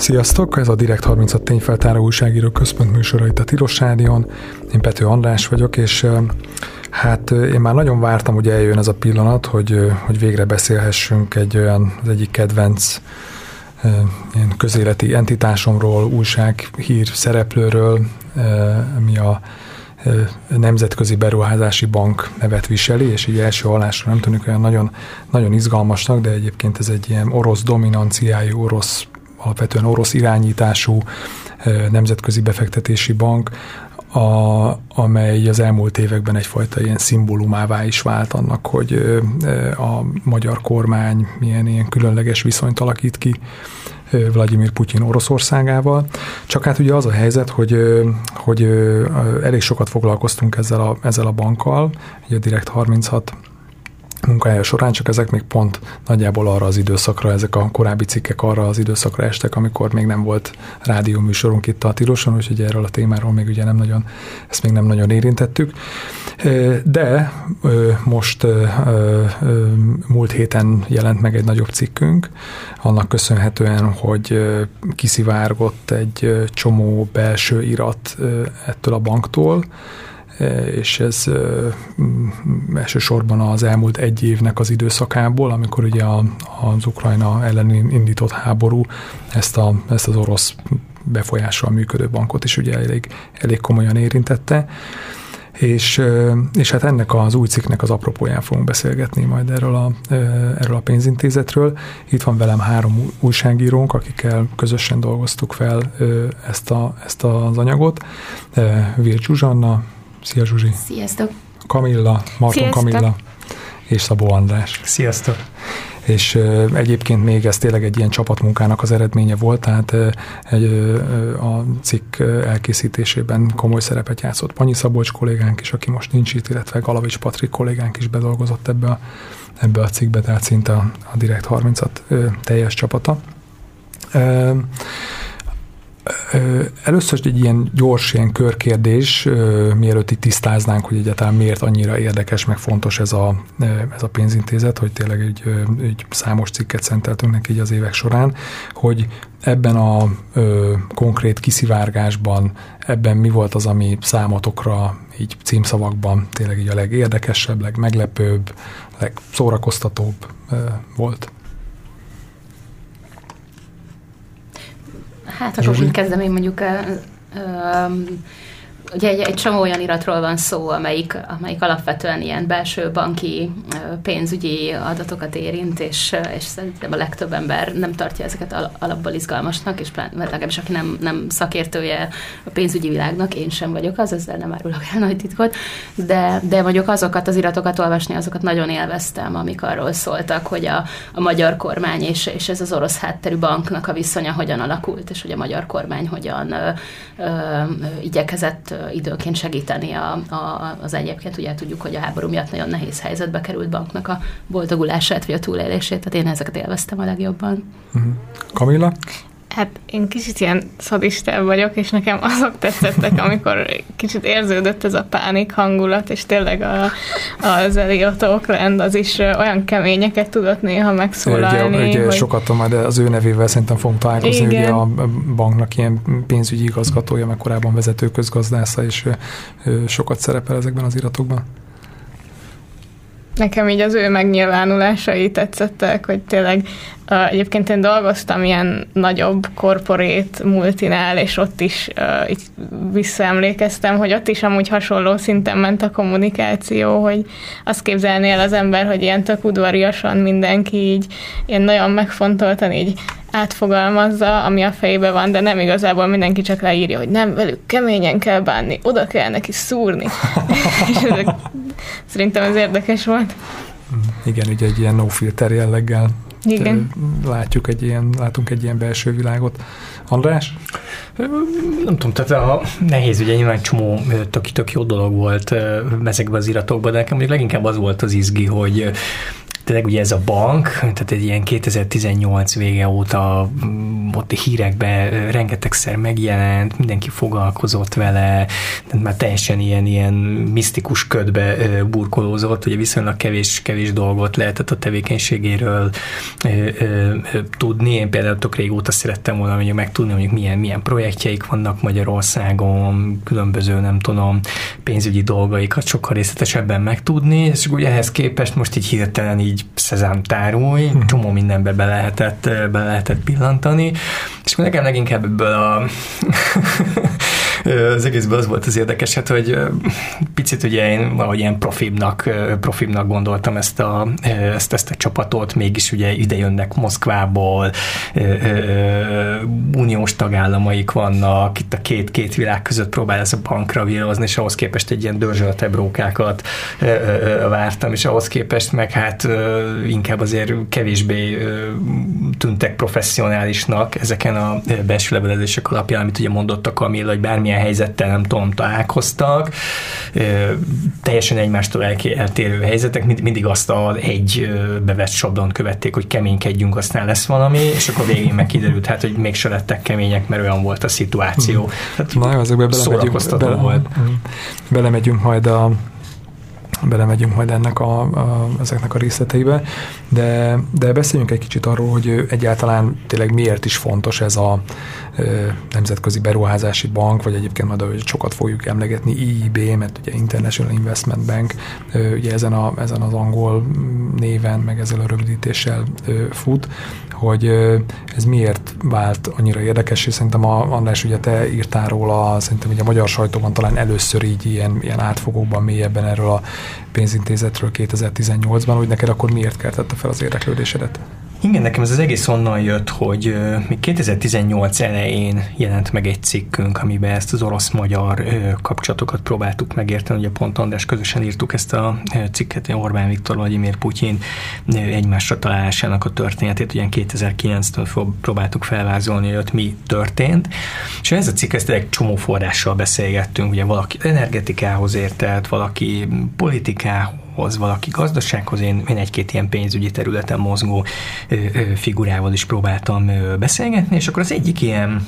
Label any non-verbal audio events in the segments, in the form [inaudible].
Sziasztok! Ez a Direkt 36 tényfeltáró újságíró központ műsora itt a Tilos Rádion. Én Pető András vagyok, és hát én már nagyon vártam, hogy eljön ez a pillanat, hogy, hogy végre beszélhessünk egy olyan, az egyik kedvenc ilyen közéleti entitásomról, újsághír szereplőről, mi a Nemzetközi Beruházási Bank nevet viseli, és így első hallásra nem tűnik olyan nagyon, nagyon izgalmasnak, de egyébként ez egy ilyen orosz dominanciájú, orosz alapvetően orosz irányítású nemzetközi befektetési bank, a, amely az elmúlt években egyfajta ilyen szimbólumává is vált annak, hogy a magyar kormány milyen ilyen különleges viszonyt alakít ki Vladimir Putyin Oroszországával. Csak hát ugye az a helyzet, hogy, hogy elég sokat foglalkoztunk ezzel a, ezzel a bankkal, ugye Direkt 36 munkája során, csak ezek még pont nagyjából arra az időszakra, ezek a korábbi cikkek arra az időszakra estek, amikor még nem volt rádióműsorunk itt a Tiloson, úgyhogy erről a témáról még ugye nem nagyon, ezt még nem nagyon érintettük. De most múlt héten jelent meg egy nagyobb cikkünk, annak köszönhetően, hogy kiszivárgott egy csomó belső irat ettől a banktól, és ez elsősorban az elmúlt egy évnek az időszakából, amikor ugye az Ukrajna ellen indított háború ezt, a, ezt az orosz befolyással működő bankot is ugye elég, elég komolyan érintette. És, és hát ennek az új cikknek az apropóján fogunk beszélgetni majd erről a, erről a pénzintézetről. Itt van velem három újságírónk, akikkel közösen dolgoztuk fel ezt, a, ezt az anyagot. Vircs Zsuzsanna, Szia Zsuzsi! Sziasztok! Kamilla, Marton Sziasztok. Kamilla és Szabó András. Sziasztok! És egyébként még ez tényleg egy ilyen csapatmunkának az eredménye volt, tehát egy, a cikk elkészítésében komoly szerepet játszott Panyi Szabolcs kollégánk is, aki most nincs itt, illetve Galavics Patrik kollégánk is bedolgozott ebbe a, ebbe a cikkbe, tehát szinte a, a Direkt 30-at teljes csapata. Először egy ilyen gyors, ilyen körkérdés, mielőtt itt tisztáznánk, hogy egyáltalán miért annyira érdekes, meg fontos ez a, ez a pénzintézet, hogy tényleg egy, egy számos cikket szenteltünk neki az évek során, hogy ebben a ö, konkrét kiszivárgásban, ebben mi volt az, ami számotokra így címszavakban tényleg így a legérdekesebb, legmeglepőbb, legszórakoztatóbb ö, volt? Hát akkor úgy kezdem én mondjuk ugye egy, egy csomó olyan iratról van szó, amelyik, amelyik alapvetően ilyen belső banki pénzügyi adatokat érint, és, és szerintem a legtöbb ember nem tartja ezeket alapból izgalmasnak, és legalábbis aki nem, nem szakértője a pénzügyi világnak, én sem vagyok az, ezzel nem árulok el nagy titkot, de, de mondjuk azokat az iratokat olvasni, azokat nagyon élveztem, amik arról szóltak, hogy a, a magyar kormány és, és ez az orosz hátterű banknak a viszonya hogyan alakult, és hogy a magyar kormány hogyan ö, ö, igyekezett időnként segíteni a, a, az egyébként. Ugye tudjuk, hogy a háború miatt nagyon nehéz helyzetbe került banknak a boldogulását vagy a túlélését, tehát én ezeket élveztem a legjobban. Uh-huh. Kamilla? Hát én kicsit ilyen szadistább vagyok, és nekem azok tetszettek, amikor kicsit érződött ez a pánik hangulat, és tényleg a, az Elliot Oakland az is olyan keményeket tudott néha megszólalni. Ugye, ugye hogy... sokat majd az ő nevével szerintem fogunk találkozni, ugye a banknak ilyen pénzügyi igazgatója, meg korábban vezető közgazdásza, és sokat szerepel ezekben az iratokban. Nekem így az ő megnyilvánulásai tetszettek, hogy tényleg egyébként én dolgoztam ilyen nagyobb korporét multinál, és ott is uh, így visszaemlékeztem, hogy ott is amúgy hasonló szinten ment a kommunikáció, hogy azt képzelnél az ember, hogy ilyen tök udvariasan mindenki így ilyen nagyon megfontoltan így átfogalmazza, ami a fejébe van, de nem igazából mindenki csak leírja, hogy nem, velük keményen kell bánni, oda kell neki szúrni. [laughs] és ezek, szerintem ez érdekes volt. Igen, ugye egy ilyen no filter jelleggel igen. látjuk egy ilyen, látunk egy ilyen belső világot. András? Nem tudom, tehát a nehéz, ugye nyilván csomó tök, tök jó dolog volt ezekben az iratokban, de nekem leginkább az volt az izgi, hogy tényleg ugye ez a bank, tehát egy ilyen 2018 vége óta mm, ott hírekben rengetegszer megjelent, mindenki foglalkozott vele, tehát már teljesen ilyen, ilyen misztikus ködbe burkolózott, ugye viszonylag kevés, kevés dolgot lehetett a tevékenységéről tudni. Én például tök régóta szerettem volna mondjuk megtudni, hogy milyen, milyen projektjeik vannak Magyarországon, különböző, nem tudom, pénzügyi dolgaikat sokkal részletesebben megtudni, és ugye ehhez képest most így hirtelen így szezám tárulj, hmm. csomó mindenbe be lehetett, be lehetett pillantani, és nekem leginkább ebből a [laughs] az egészben az volt az érdekes, hát, hogy picit ugye én valahogy ilyen profibnak, profibnak gondoltam ezt a, ezt, ezt a csapatot, mégis ugye ide jönnek Moszkvából, uniós tagállamaik vannak, itt a két, két világ között próbál ez a bankra vírozni, és ahhoz képest egy ilyen dörzsöltebb rókákat vártam, és ahhoz képest meg hát inkább azért kevésbé tűntek professzionálisnak ezeken a belső levelezések alapján, amit ugye mondott a Kamil, hogy bármilyen helyzettel nem tudom, találkoztak, teljesen egymástól eltérő helyzetek, mindig azt a egy bevett sablon követték, hogy keménykedjünk, aztán lesz valami, és akkor végén meg kiderült, hát, hogy mégse lettek kemények, mert olyan volt a szituáció. Hát, Na jó, ezekbe belemegyünk, bele, volt. belemegyünk majd a belemegyünk majd ennek a, a, ezeknek a részleteibe, de, de beszéljünk egy kicsit arról, hogy egyáltalán tényleg miért is fontos ez a Nemzetközi Beruházási Bank, vagy egyébként majd hogy sokat fogjuk emlegetni, IIB, mert ugye International Investment Bank, ugye ezen, a, ezen az angol néven, meg ezzel a rövidítéssel fut, hogy ez miért vált annyira érdekes, és szerintem a, András, ugye te írtál róla, szerintem ugye a magyar sajtóban talán először így ilyen, ilyen átfogóban mélyebben erről a pénzintézetről 2018-ban, hogy neked akkor miért keltette fel az érdeklődésedet? Igen, nekem ez az egész onnan jött, hogy még 2018 elején jelent meg egy cikkünk, amiben ezt az orosz-magyar kapcsolatokat próbáltuk megérteni, ugye pont András közösen írtuk ezt a cikket, Orbán Viktor, Vladimir Putyin egymásra találásának a történetét, ugye 2009-től próbáltuk felvázolni, hogy ott mi történt, és ez a cikk, ezt egy csomó forrással beszélgettünk, ugye valaki energetikához értett, valaki politikához, hoz, valaki gazdasághoz, én, én egy-két ilyen pénzügyi területen mozgó figurával is próbáltam beszélgetni, és akkor az egyik ilyen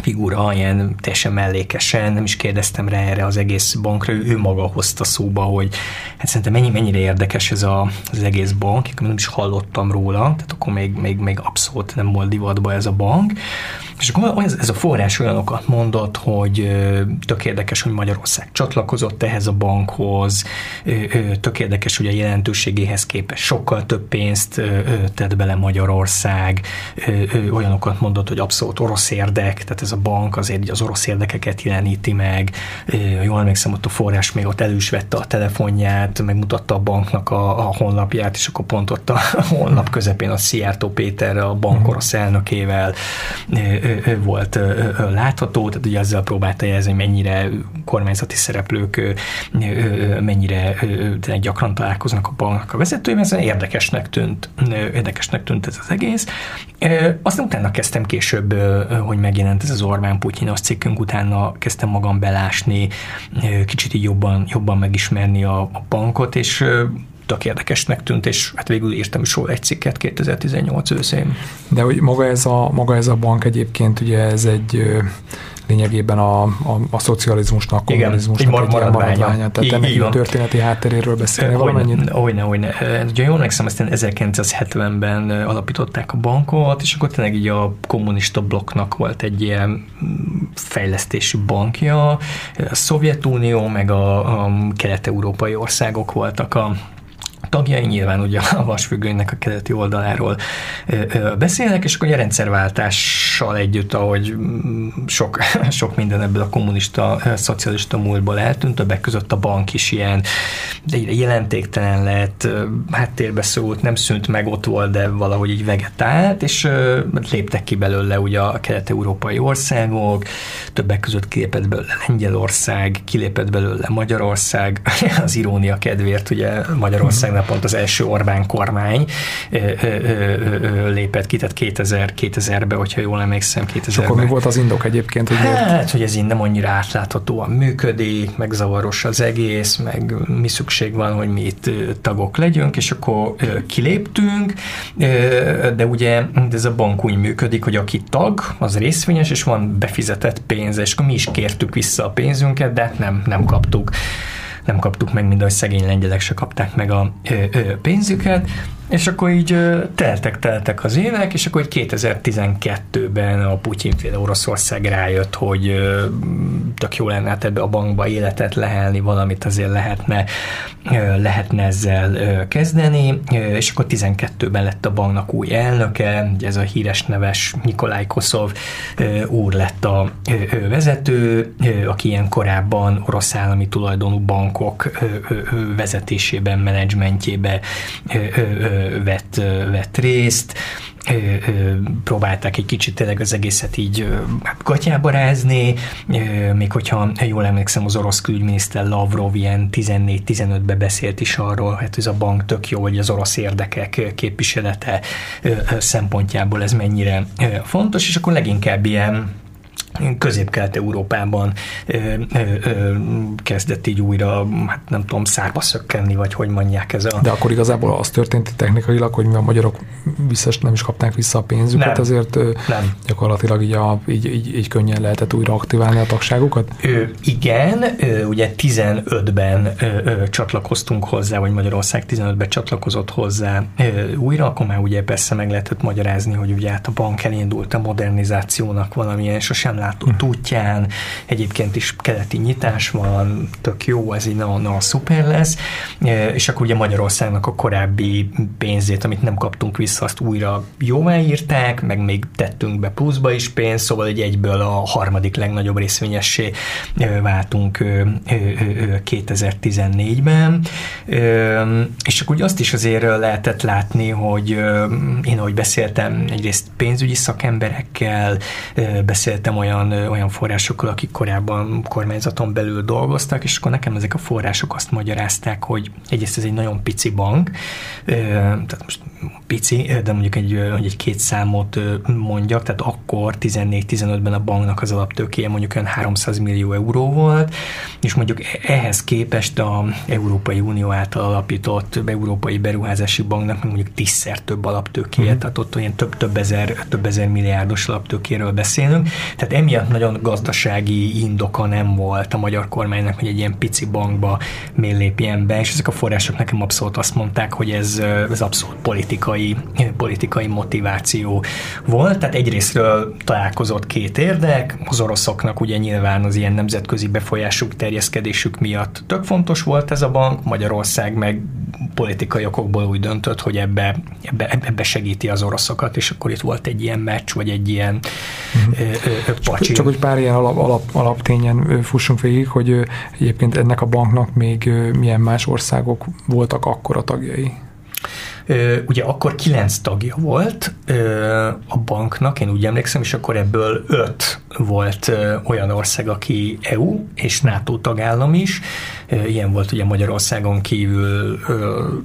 figura, ilyen teljesen mellékesen, nem is kérdeztem rá erre az egész bankra, ő, ő maga hozta szóba, hogy hát szerintem mennyi, mennyire érdekes ez a, az egész bank, nem is hallottam róla, tehát akkor még, még, még abszolút nem volt divatba ez a bank, és akkor ez, ez a forrás olyanokat mondott, hogy tök érdekes, hogy Magyarország csatlakozott ehhez a bankhoz, tök érdekes, hogy a jelentőségéhez képest sokkal több pénzt tett bele Magyarország, olyanokat mondott, hogy abszolút orosz érdek, tehát ez a bank azért az orosz érdekeket jeleníti meg. Jól emlékszem, ott a forrás még ott elő is vette a telefonját, megmutatta a banknak a, a honlapját, és akkor pont ott a [laughs] honlap közepén a Szijjártó Péter, a bank orosz elnökével volt látható, tehát ugye ezzel próbálta jelezni, mennyire kormányzati szereplők mennyire gyakran találkoznak a banknak a vezetőivel, ez érdekesnek tűnt, érdekesnek tűnt ez az egész. Aztán utána kezdtem később, hogy megjelent ez az Orbán Putyinos cikkünk, utána kezdtem magam belásni, kicsit így jobban, jobban megismerni a, a bankot, és tök érdekesnek tűnt, és hát végül írtam is róla egy cikket 2018 őszén. De hogy maga ez a, maga ez a bank egyébként, ugye ez egy lényegében a, a, a szocializmusnak, a kommunizmusnak Igen, egy, egy maradványa. Tehát ennek így történeti hátteréről beszélni valamennyit? Olyan, olyan. Ugye jól emlékszem, aztán 1970-ben alapították a bankot, és akkor tényleg így a kommunista blokknak volt egy ilyen fejlesztési bankja, a Szovjetunió, meg a, a kelet-európai országok voltak a tagjai, nyilván ugye a vasfüggönynek a keleti oldaláról beszélnek, és akkor a rendszerváltással együtt, ahogy mm, sok, [laughs] sok minden ebből a kommunista, szocialista múltból eltűnt, többek között a bank is ilyen jelentéktelen lett, háttérbe szólt, nem szűnt meg, ott volt, de valahogy így vegetált, és léptek ki belőle ugye a kelet-európai országok, többek között kilépett belőle Lengyelország, kilépett belőle Magyarország, [laughs] az irónia kedvéért ugye Magyarország mert pont az első Orbán kormány lépett ki, tehát 2000, 2000-ben, hogyha jól emlékszem, 2000 És akkor mi volt az indok egyébként? Hogy hát, miért? hogy ez így nem annyira átláthatóan működik, meg zavaros az egész, meg mi szükség van, hogy mi itt tagok legyünk, és akkor kiléptünk, de ugye ez a bank úgy működik, hogy aki tag, az részvényes, és van befizetett pénze, és akkor mi is kértük vissza a pénzünket, de nem, nem kaptuk nem kaptuk meg, mind a szegény lengyelek se kapták meg a ö, ö, pénzüket, és akkor így teltek-teltek az évek, és akkor 2012-ben a Putyinféle Oroszország rájött, hogy tök jó lenne hát ebbe a bankba életet lehelni, valamit azért lehetne, lehetne ezzel kezdeni, és akkor 12-ben lett a banknak új elnöke, ez a híres neves Nikolaj Koszov úr lett a vezető, aki ilyen korábban orosz állami tulajdonú bankok vezetésében, menedzsmentjében vett, vett részt, próbálták egy kicsit tényleg az egészet így hát gatyába rázni, még hogyha jól emlékszem, az orosz külügyminiszter Lavrov ilyen 14-15-ben beszélt is arról, hát ez a bank tök jó, hogy az orosz érdekek képviselete szempontjából ez mennyire fontos, és akkor leginkább ilyen Közép-Kelet-Európában kezdett így újra, hát nem tudom, szárba szökkenni, vagy hogy mondják ez a... De akkor igazából az történt technikailag, hogy mi a magyarok vissza, nem is kapták vissza a pénzüket, nem, azért nem. gyakorlatilag így, a, így, így, így könnyen lehetett újra aktiválni a tagságukat? Ö, igen, ö, ugye 15-ben ö, ö, csatlakoztunk hozzá, vagy Magyarország 15-ben csatlakozott hozzá ö, újra, akkor már ugye persze meg lehetett magyarázni, hogy ugye hát a bank elindult a modernizációnak valamilyen, sosem látott útján, egyébként is keleti nyitás van, tök jó, ez így nagyon szuper lesz, és akkor ugye Magyarországnak a korábbi pénzét, amit nem kaptunk vissza, azt újra jóváírták, meg még tettünk be pluszba is pénzt, szóval egy egyből a harmadik legnagyobb részvényessé váltunk 2014-ben, e, és akkor ugye azt is azért lehetett látni, hogy én ahogy beszéltem egyrészt pénzügyi szakemberekkel, beszéltem olyan olyan, olyan forrásokkal, akik korábban kormányzaton belül dolgoztak, és akkor nekem ezek a források azt magyarázták, hogy egyrészt ez egy nagyon pici bank, tehát most pici, de mondjuk egy, hogy egy két számot mondjak, tehát akkor 14-15-ben a banknak az alaptőkéje mondjuk olyan 300 millió euró volt, és mondjuk ehhez képest a Európai Unió által alapított Európai Beruházási Banknak mondjuk tízszer több alaptőkéje, mm. tehát ott olyan több, több, ezer, több ezer milliárdos alaptőkéről beszélünk, tehát emiatt nagyon gazdasági indoka nem volt a magyar kormánynak, hogy egy ilyen pici bankba miért lépjen be, és ezek a források nekem abszolút azt mondták, hogy ez, ez abszolút politikai, politikai motiváció volt. Tehát egyrésztről találkozott két érdek, az oroszoknak ugye nyilván az ilyen nemzetközi befolyásuk, terjeszkedésük miatt tök fontos volt ez a bank, Magyarország meg politikai okokból úgy döntött, hogy ebbe, ebbe, ebbe segíti az oroszokat, és akkor itt volt egy ilyen meccs, vagy egy ilyen uh-huh. pacsi. Csak hogy pár ilyen alap, alap, alaptényen fussunk végig, hogy egyébként ennek a banknak még milyen más országok voltak akkor a tagjai? Ugye akkor kilenc tagja volt a banknak, én úgy emlékszem, és akkor ebből öt volt olyan ország, aki EU és NATO tagállam is. Ilyen volt ugye Magyarországon kívül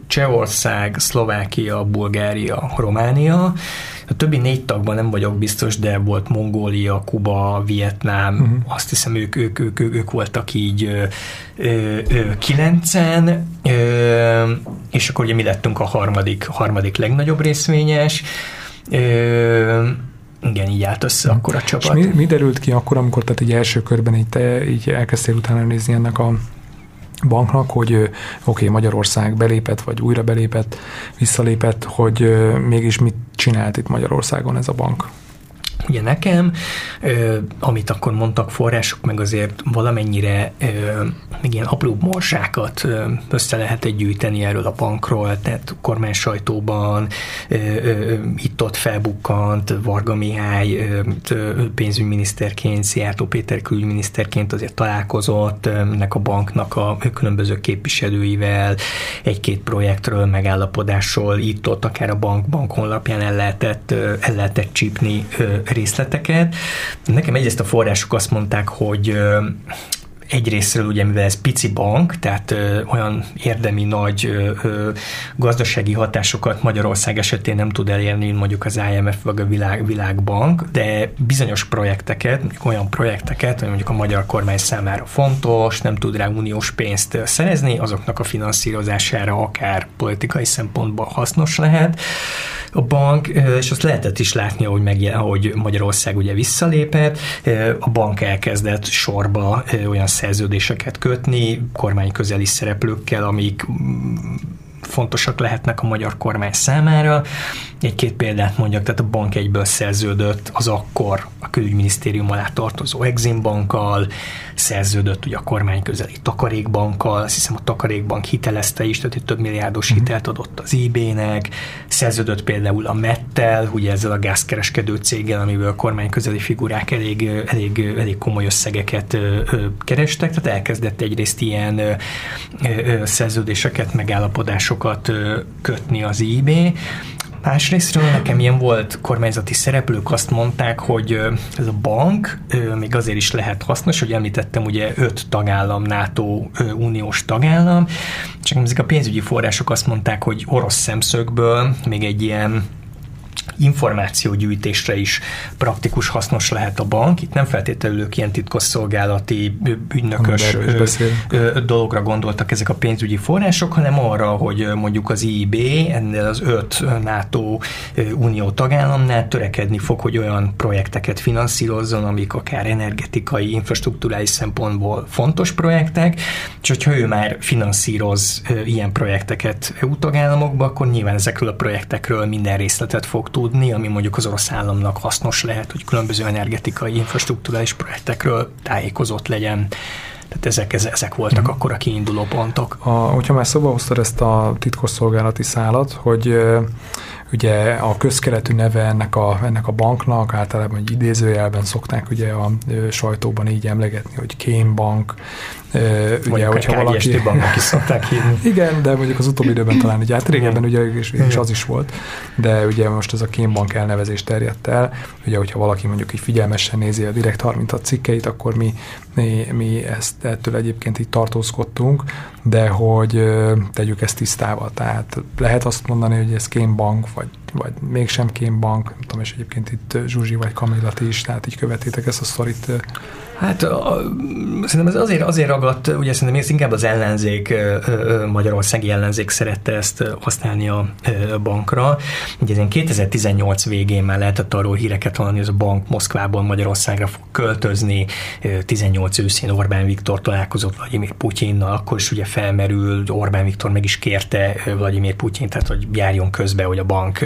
Csehország, Szlovákia, Bulgária, Románia. A többi négy tagban nem vagyok biztos, de volt Mongólia, Kuba, Vietnám, uh-huh. azt hiszem ők, ők, ők, ők, ők voltak így ö, ö, kilencen, ö, és akkor ugye mi lettünk a harmadik, harmadik legnagyobb részvényes. Ö, igen, így állt össze akkor a csapat. És mi, mi derült ki akkor, amikor tehát egy első körben így, te így elkezdtél utána nézni ennek a banknak, hogy oké, okay, Magyarország belépett, vagy újra belépett, visszalépett, hogy mégis mit csinált itt Magyarországon ez a bank? Ugye nekem, amit akkor mondtak források, meg azért valamennyire még ilyen apró morsákat össze lehetett gyűjteni erről a bankról, tehát kormány sajtóban itt-ott felbukkant, Varga Mihály pénzügyminiszterként, Szijjártó Péter külügyminiszterként azért találkozott ennek a banknak a különböző képviselőivel, egy-két projektről, megállapodásról, itt-ott akár a bank, bank honlapján el lehetett, el lehetett csípni részleteket. Nekem egyrészt a források azt mondták, hogy egyrésztről ugye, mivel ez pici bank, tehát ö, olyan érdemi nagy ö, ö, gazdasági hatásokat Magyarország esetén nem tud elérni, mint mondjuk az IMF vagy a világ, világbank, de bizonyos projekteket, mondjuk olyan projekteket, ami mondjuk a magyar kormány számára fontos, nem tud rá uniós pénzt szerezni, azoknak a finanszírozására akár politikai szempontból hasznos lehet a bank, és azt lehetett is látni, ahogy, meg, ahogy Magyarország ugye visszalépett, a bank elkezdett sorba olyan szerződéseket kötni kormány közeli szereplőkkel, amik fontosak lehetnek a magyar kormány számára. Egy-két példát mondjak, tehát a bank egyből szerződött az akkor a külügyminisztérium alá tartozó Exim bankkal, szerződött ugye a kormány közeli takarékbankkal, azt hiszem a takarékbank hitelezte is, tehát egy több milliárdos mhm. hitelt adott az IB-nek, szerződött például a Mettel, ugye ezzel a gázkereskedő céggel, amiből a kormány közeli figurák elég, elég, elég komoly összegeket kerestek, tehát elkezdett egyrészt ilyen szerződéseket, megállapodásokat kötni az IB, Másrésztről nekem ilyen volt kormányzati szereplők azt mondták, hogy ez a bank még azért is lehet hasznos, hogy említettem ugye öt tagállam, NATO uniós tagállam, csak ezek a pénzügyi források azt mondták, hogy orosz szemszögből még egy ilyen információgyűjtésre is praktikus, hasznos lehet a bank. Itt nem feltétlenül ilyen titkosszolgálati ügynökös dologra gondoltak ezek a pénzügyi források, hanem arra, hogy mondjuk az IIB ennél az öt NATO unió tagállamnál törekedni fog, hogy olyan projekteket finanszírozzon, amik akár energetikai, infrastruktúrális szempontból fontos projektek, és hogyha ő már finanszíroz ilyen projekteket EU tagállamokba, akkor nyilván ezekről a projektekről minden részletet fog tudni, ami mondjuk az orosz államnak hasznos lehet, hogy különböző energetikai infrastruktúrális projektekről tájékozott legyen. Tehát ezek, ezek voltak mm. akkor a kiinduló pontok. A, hogyha már szóba hoztad ezt a titkosszolgálati szálat, hogy ugye a közkeletű neve ennek a, ennek a banknak, általában egy idézőjelben szokták ugye a sajtóban így emlegetni, hogy kémbank, ugye, hogyha valaki... banknak is szokták hívni. [laughs] Igen, de mondjuk az utóbbi időben talán ugye, hát régebben ugye és, és az is volt, de ugye most ez a kémbank elnevezés terjedt el, ugye, hogyha valaki mondjuk így figyelmesen nézi a Direkt 36 cikkeit, akkor mi, mi, mi ezt ettől egyébként így tartózkodtunk, de hogy tegyük ezt tisztába, tehát lehet azt mondani, hogy ez kémbank, vagy vagy mégsem kémbank, nem tudom, és egyébként itt Zsuzsi vagy Kamilla is, tehát így követétek ezt a sztorit. Hát a, szerintem ez azért, azért ragadt, ugye szerintem ez inkább az ellenzék, magyarországi ellenzék szerette ezt használni a bankra. Ugye ez 2018 végén már lehetett arról híreket hallani, hogy a bank Moszkvából Magyarországra fog költözni, 18 őszén Orbán Viktor találkozott Vladimir Putyinnal, akkor is ugye felmerül, Orbán Viktor meg is kérte Vladimir Putyin, tehát hogy járjon közbe, hogy a bank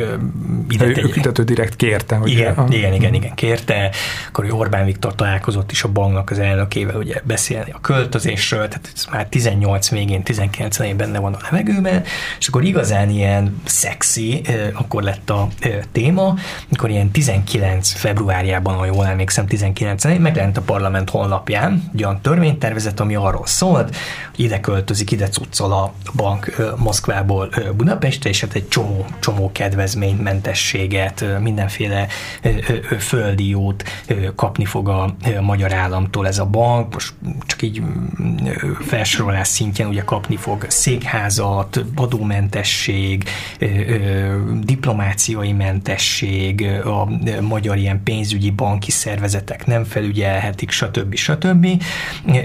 ide ő, ő, ő direkt kérte. Hogy igen, a... igen, igen, igen, kérte. Akkor Orbán Viktor találkozott is a banknak az elnökével ugye beszélni a költözésről, tehát ez már 18 végén, 19 elején benne van a levegőben, és akkor igazán ilyen szexi, akkor lett a téma, amikor ilyen 19 februárjában, ha jól emlékszem, 19 elején megjelent a parlament honlapján egy olyan törvénytervezet, ami arról szólt, hogy ide költözik, ide cuccol a bank Moszkvából Budapestre, és hát egy csomó, csomó kedvezménymentességet, mindenféle földi jót kapni fog a magyar államtól ez a bank, most csak így felsorolás szintjén ugye kapni fog székházat, adómentesség, diplomáciai mentesség, a magyar ilyen pénzügyi banki szervezetek nem felügyelhetik, stb. stb.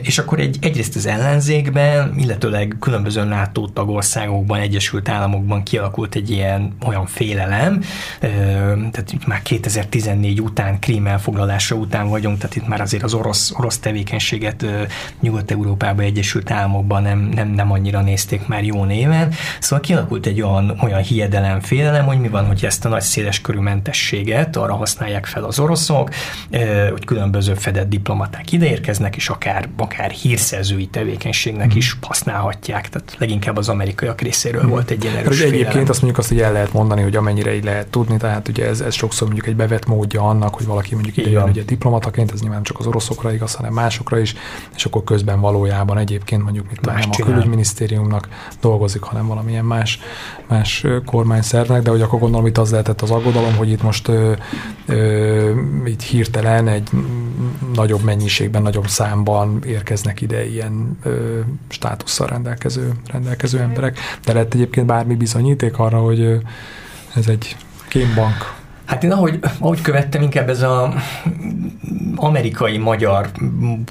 És akkor egy, egyrészt az ellenzékben, illetőleg különböző NATO tagországokban, Egyesült Államokban kialakult egy ilyen olyan félelem, tehát már 2014 után, Krím elfoglalása után vagyunk, tehát itt már azért az orosz, orosz tevékenységet Nyugat-Európában, Egyesült Államokban nem, nem, nem annyira nézték már jó néven. Szóval kialakult egy olyan, olyan hiedelem, félelem, hogy mi van, hogy ezt a nagy széles körű mentességet arra használják fel az oroszok, hogy különböző fedett diplomaták ideérkeznek, és akár, akár hírszerzői tevékenységnek mm. is használhatják. Tehát leginkább az amerikaiak részéről mm. volt egy ilyen erős Egyébként azt mondjuk azt, hogy el lehet mondani, hogy amennyire így lehet tudni, tehát ugye ez, ez sokszor mondjuk egy bevett módja annak, hogy valaki mondjuk ide jön ugye diplomataként, ez nyilván csak az oroszokra igaz, hanem másokra is, és akkor közben valójában egyébként mondjuk mit tudom, nem a külügyminisztériumnak dolgozik, hanem valamilyen más, más kormányszervnek, de hogy akkor gondolom itt az lehetett az aggodalom, hogy itt most ö, ö, így hirtelen egy nagyobb mennyiségben, nagyobb számban érkeznek ide ilyen ö, státusszal rendelkező, rendelkező emberek. De lett egyébként bármi bizonyíték arra, hogy ez egy kémbank Hát én ahogy, ahogy követtem, inkább ez az amerikai-magyar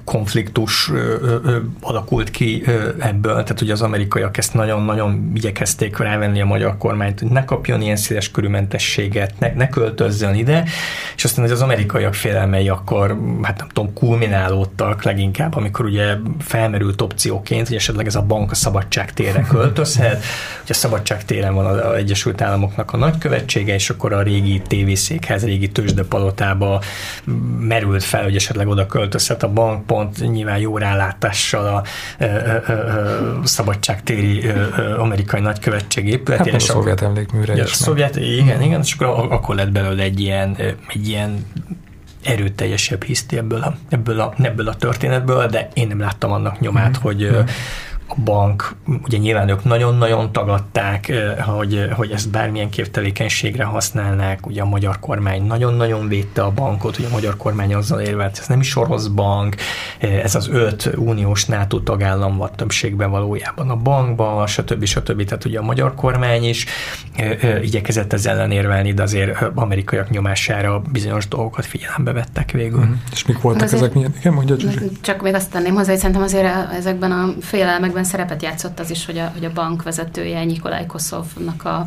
konfliktus ö, ö, alakult ki ö, ebből, tehát hogy az amerikaiak ezt nagyon-nagyon igyekezték rávenni a magyar kormányt, hogy ne kapjon ilyen széles körülmentességet, ne, ne költözzön ide, és aztán hogy az amerikaiak félelmei akkor, hát nem tudom, kulminálódtak leginkább, amikor ugye felmerült opcióként, hogy esetleg ez a bank a szabadság térre [laughs] költözhet, hogy a szabadság téren van az Egyesült Államoknak a nagykövetsége, és akkor a régi tévészékhez, régi tőzsdepalotába merült fel, hogy esetleg oda költözhet a bank, pont nyilván jó rálátással a ö, ö, ö, szabadságtéri ö, ö, amerikai nagykövetség épületére. Hát a szovjet emlékműre is. Szovjet, igen, igen, és akkor, akkor lett belőle egy ilyen, egy ilyen erőteljesebb hiszti ebből a, ebből, a, ebből a történetből, de én nem láttam annak nyomát, mm-hmm. hogy, mm a bank, ugye nyilván ők nagyon-nagyon tagadták, hogy, hogy ezt bármilyen képtevékenységre használnák, ugye a magyar kormány nagyon-nagyon védte a bankot, ugye a magyar kormány azzal érvelt, ez nem is orosz bank, ez az öt uniós NATO tagállam van többségben valójában a bankba, stb. stb. Tehát ugye a magyar kormány is igyekezett ezzel ellen érvelni, de azért amerikaiak nyomására bizonyos dolgokat figyelembe vettek végül. Mm. És mik voltak azért, ezek? Milyen? Igen, mondja Csak még azt tenném hozzá, hogy szerintem azért ezekben a félelmekben ebben szerepet játszott az is, hogy a, hogy a bank vezetője, Nikolaj Koszovnak a,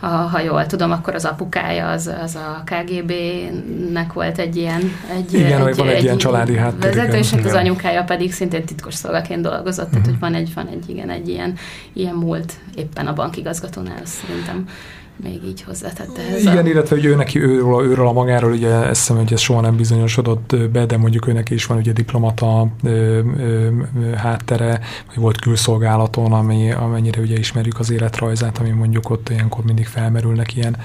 a, ha jól tudom, akkor az apukája az, az a KGB-nek volt egy ilyen egy, igen, egy, van egy, egy ilyen családi háttér. Vezető, és hát az anyukája pedig szintén titkos szolgaként dolgozott, uh-huh. tehát mhm. hogy van egy, van egy, igen, egy ilyen, ilyen múlt éppen a bankigazgatónál, szerintem még így hozzátette ehhez. Igen, a... illetve hogy ő neki őről, őről a magáról, ugye ezt hiszem, hogy ez soha nem bizonyosodott be, de mondjuk őnek is van ugye diplomata ö, ö, ö, háttere, vagy volt külszolgálaton, ami, amennyire ugye ismerjük az életrajzát, ami mondjuk ott ilyenkor mindig felmerülnek ilyen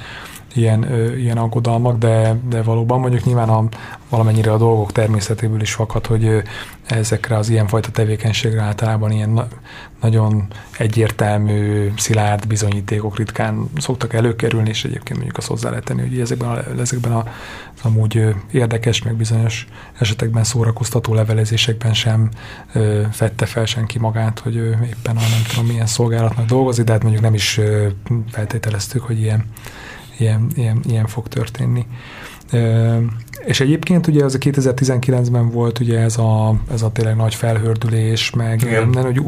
ilyen, ö, ilyen aggodalmak, de, de valóban mondjuk nyilván a, valamennyire a dolgok természetéből is fakad, hogy ö, ezekre az ilyenfajta tevékenységre általában ilyen na, nagyon egyértelmű, szilárd bizonyítékok ritkán szoktak előkerülni, és egyébként mondjuk azt hozzá lehet tenni, hogy ezekben, a, ezekben a, az amúgy érdekes, meg bizonyos esetekben szórakoztató levelezésekben sem ö, fette fel senki magát, hogy ő éppen a nem tudom milyen szolgálatnak dolgozik, de hát mondjuk nem is ö, feltételeztük, hogy ilyen ilyen, ilyen, ilyen fog történni. És egyébként ugye az a 2019-ben volt ugye ez a, ez a tényleg nagy felhördülés, meg Igen. nem, hogy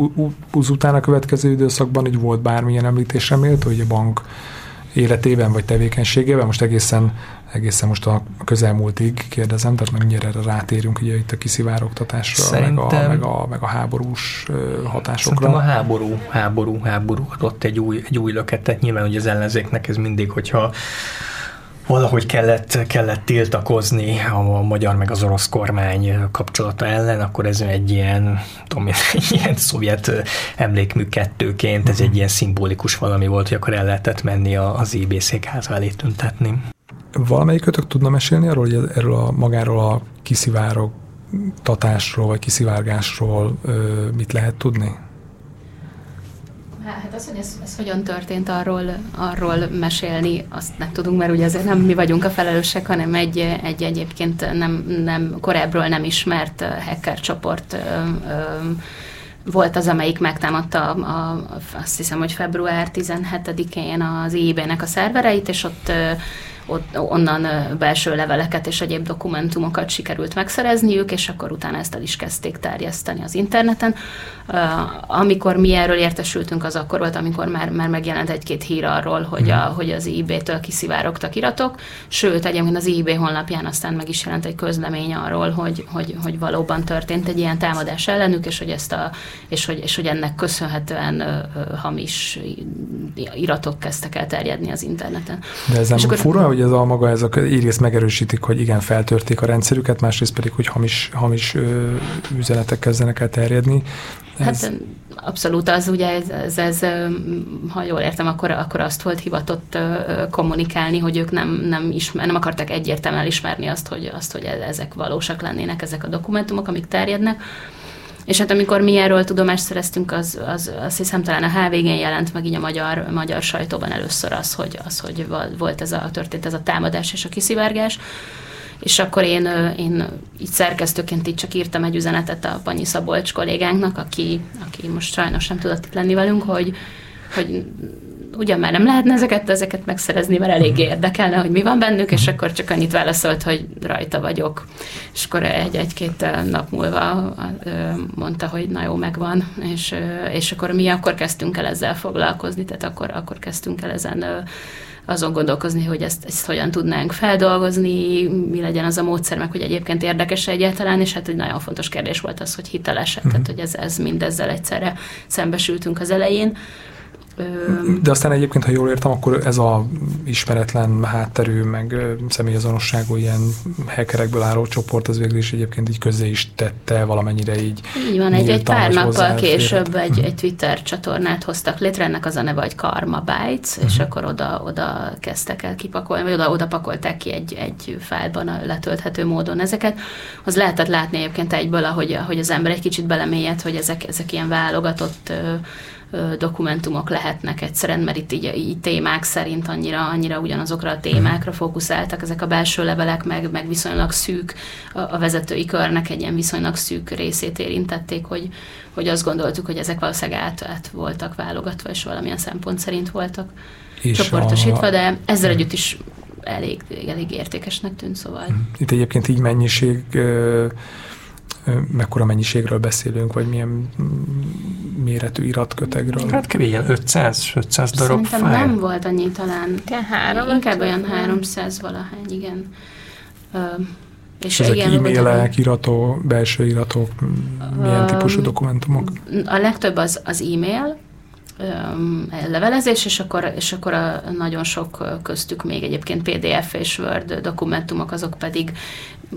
az utána következő időszakban így volt bármilyen említésre méltó, hogy a bank életében vagy tevékenységében, most egészen, egészen most a közelmúltig kérdezem, tehát erre rátérünk ugye itt a kiszivárogtatásra, Szerintem, meg, a, meg, a, meg a háborús hatásokra. Szerintem a háború, háború, háború adott egy új, egy új löketet. Nyilván, hogy az ellenzéknek ez mindig, hogyha valahogy kellett, kellett tiltakozni a magyar meg az orosz kormány kapcsolata ellen, akkor ez egy ilyen, tudom, [laughs] egy ilyen szovjet emlékmű kettőként, ez egy ilyen szimbolikus valami volt, hogy akkor el lehetett menni az IB székház elé tüntetni. Valamelyikötök tudna mesélni arról, hogy erről a magáról a kiszivárogtatásról, vagy kiszivárgásról mit lehet tudni? Hát az, hogy ez, ez hogyan történt, arról, arról mesélni, azt nem tudunk, mert ugye azért nem mi vagyunk a felelősek, hanem egy, egy egyébként nem, nem korábbról nem ismert hacker csoport volt az, amelyik megtámadta a, a, azt hiszem, hogy február 17-én az IB-nek a szervereit, és ott ott, onnan belső leveleket és egyéb dokumentumokat sikerült megszerezniük, és akkor utána ezt el is kezdték terjeszteni az interneten. Amikor mi erről értesültünk, az akkor volt, amikor már, már megjelent egy-két hír arról, hogy, a, mhm. hogy az IB-től kiszivárogtak iratok, sőt, egyébként az IB honlapján aztán meg is jelent egy közlemény arról, hogy, hogy, hogy valóban történt egy ilyen támadás ellenük, és hogy, ezt a, és hogy, és hogy ennek köszönhetően hamis iratok kezdtek el terjedni az interneten. De ez nem fura, hogy ez a maga, ez a egyrészt megerősítik, hogy igen, feltörték a rendszerüket, másrészt pedig, hogy hamis, hamis ö, üzenetek kezdenek el terjedni. Ez... Hát abszolút az, ugye ez, ez, ez, ha jól értem, akkor, akkor azt volt hivatott kommunikálni, hogy ők nem, nem, ismer, nem akartak egyértelműen ismerni azt hogy, azt, hogy ezek valósak lennének, ezek a dokumentumok, amik terjednek. És hát amikor mi erről tudomást szereztünk, az, az azt hiszem talán a HVG-n jelent meg így a magyar, magyar sajtóban először az, hogy, az, hogy volt ez a, történt ez a támadás és a kiszivárgás. És akkor én, én így szerkesztőként így csak írtam egy üzenetet a Panyi Szabolcs kollégánknak, aki, aki most sajnos nem tudott itt lenni velünk, hogy, hogy ugyan már nem lehetne ezeket, ezeket megszerezni, mert elég érdekelne, hogy mi van bennük, és akkor csak annyit válaszolt, hogy rajta vagyok. És akkor egy-egy-két nap múlva mondta, hogy na jó, megvan, és, és akkor mi akkor kezdtünk el ezzel foglalkozni, tehát akkor, akkor kezdtünk el ezen azon gondolkozni, hogy ezt, ezt hogyan tudnánk feldolgozni, mi legyen az a módszer, meg hogy egyébként érdekes egyáltalán, és hát egy nagyon fontos kérdés volt az, hogy hiteles, uh-huh. tehát hogy ez, ez mindezzel egyszerre szembesültünk az elején. De aztán egyébként, ha jól értem, akkor ez a ismeretlen hátterű, meg személyazonosságú ilyen hackerekből álló csoport, az végül is egyébként így közé is tette valamennyire így. Így van, egy, egy pár nappal később egy, uh-huh. egy Twitter csatornát hoztak létre, ennek az a neve, hogy Karma Bytes, uh-huh. és akkor oda, oda kezdtek el kipakolni, vagy oda, oda pakolták ki egy, egy fájlban a letölthető módon ezeket. Az lehetett látni egyébként egyből, ahogy, ahogy az ember egy kicsit belemélyed, hogy ezek, ezek ilyen válogatott dokumentumok lehetnek egyszerűen, mert itt így, így témák szerint annyira, annyira ugyanazokra a témákra mhm. fókuszáltak ezek a belső levelek, meg, meg viszonylag szűk a, a vezetői körnek egy ilyen viszonylag szűk részét érintették, hogy, hogy azt gondoltuk, hogy ezek valószínűleg át, át voltak válogatva, és valamilyen szempont szerint voltak és csoportosítva, a... de ezzel együtt is elég, elég értékesnek tűnt, szóval. Mhm. Itt egyébként így mennyiség mekkora mennyiségről beszélünk, vagy milyen méretű iratkötegről? Hát kb. ilyen 500, 500 darab Szerintem fájl. nem volt annyi talán. Három, Inkább olyan 300 valahány, igen. Uh, és ezek igen, e-mailek, irató, belső iratok, milyen típusú dokumentumok? A legtöbb az, az e-mail, levelezés, és akkor, és akkor a nagyon sok köztük még egyébként PDF és Word dokumentumok, azok pedig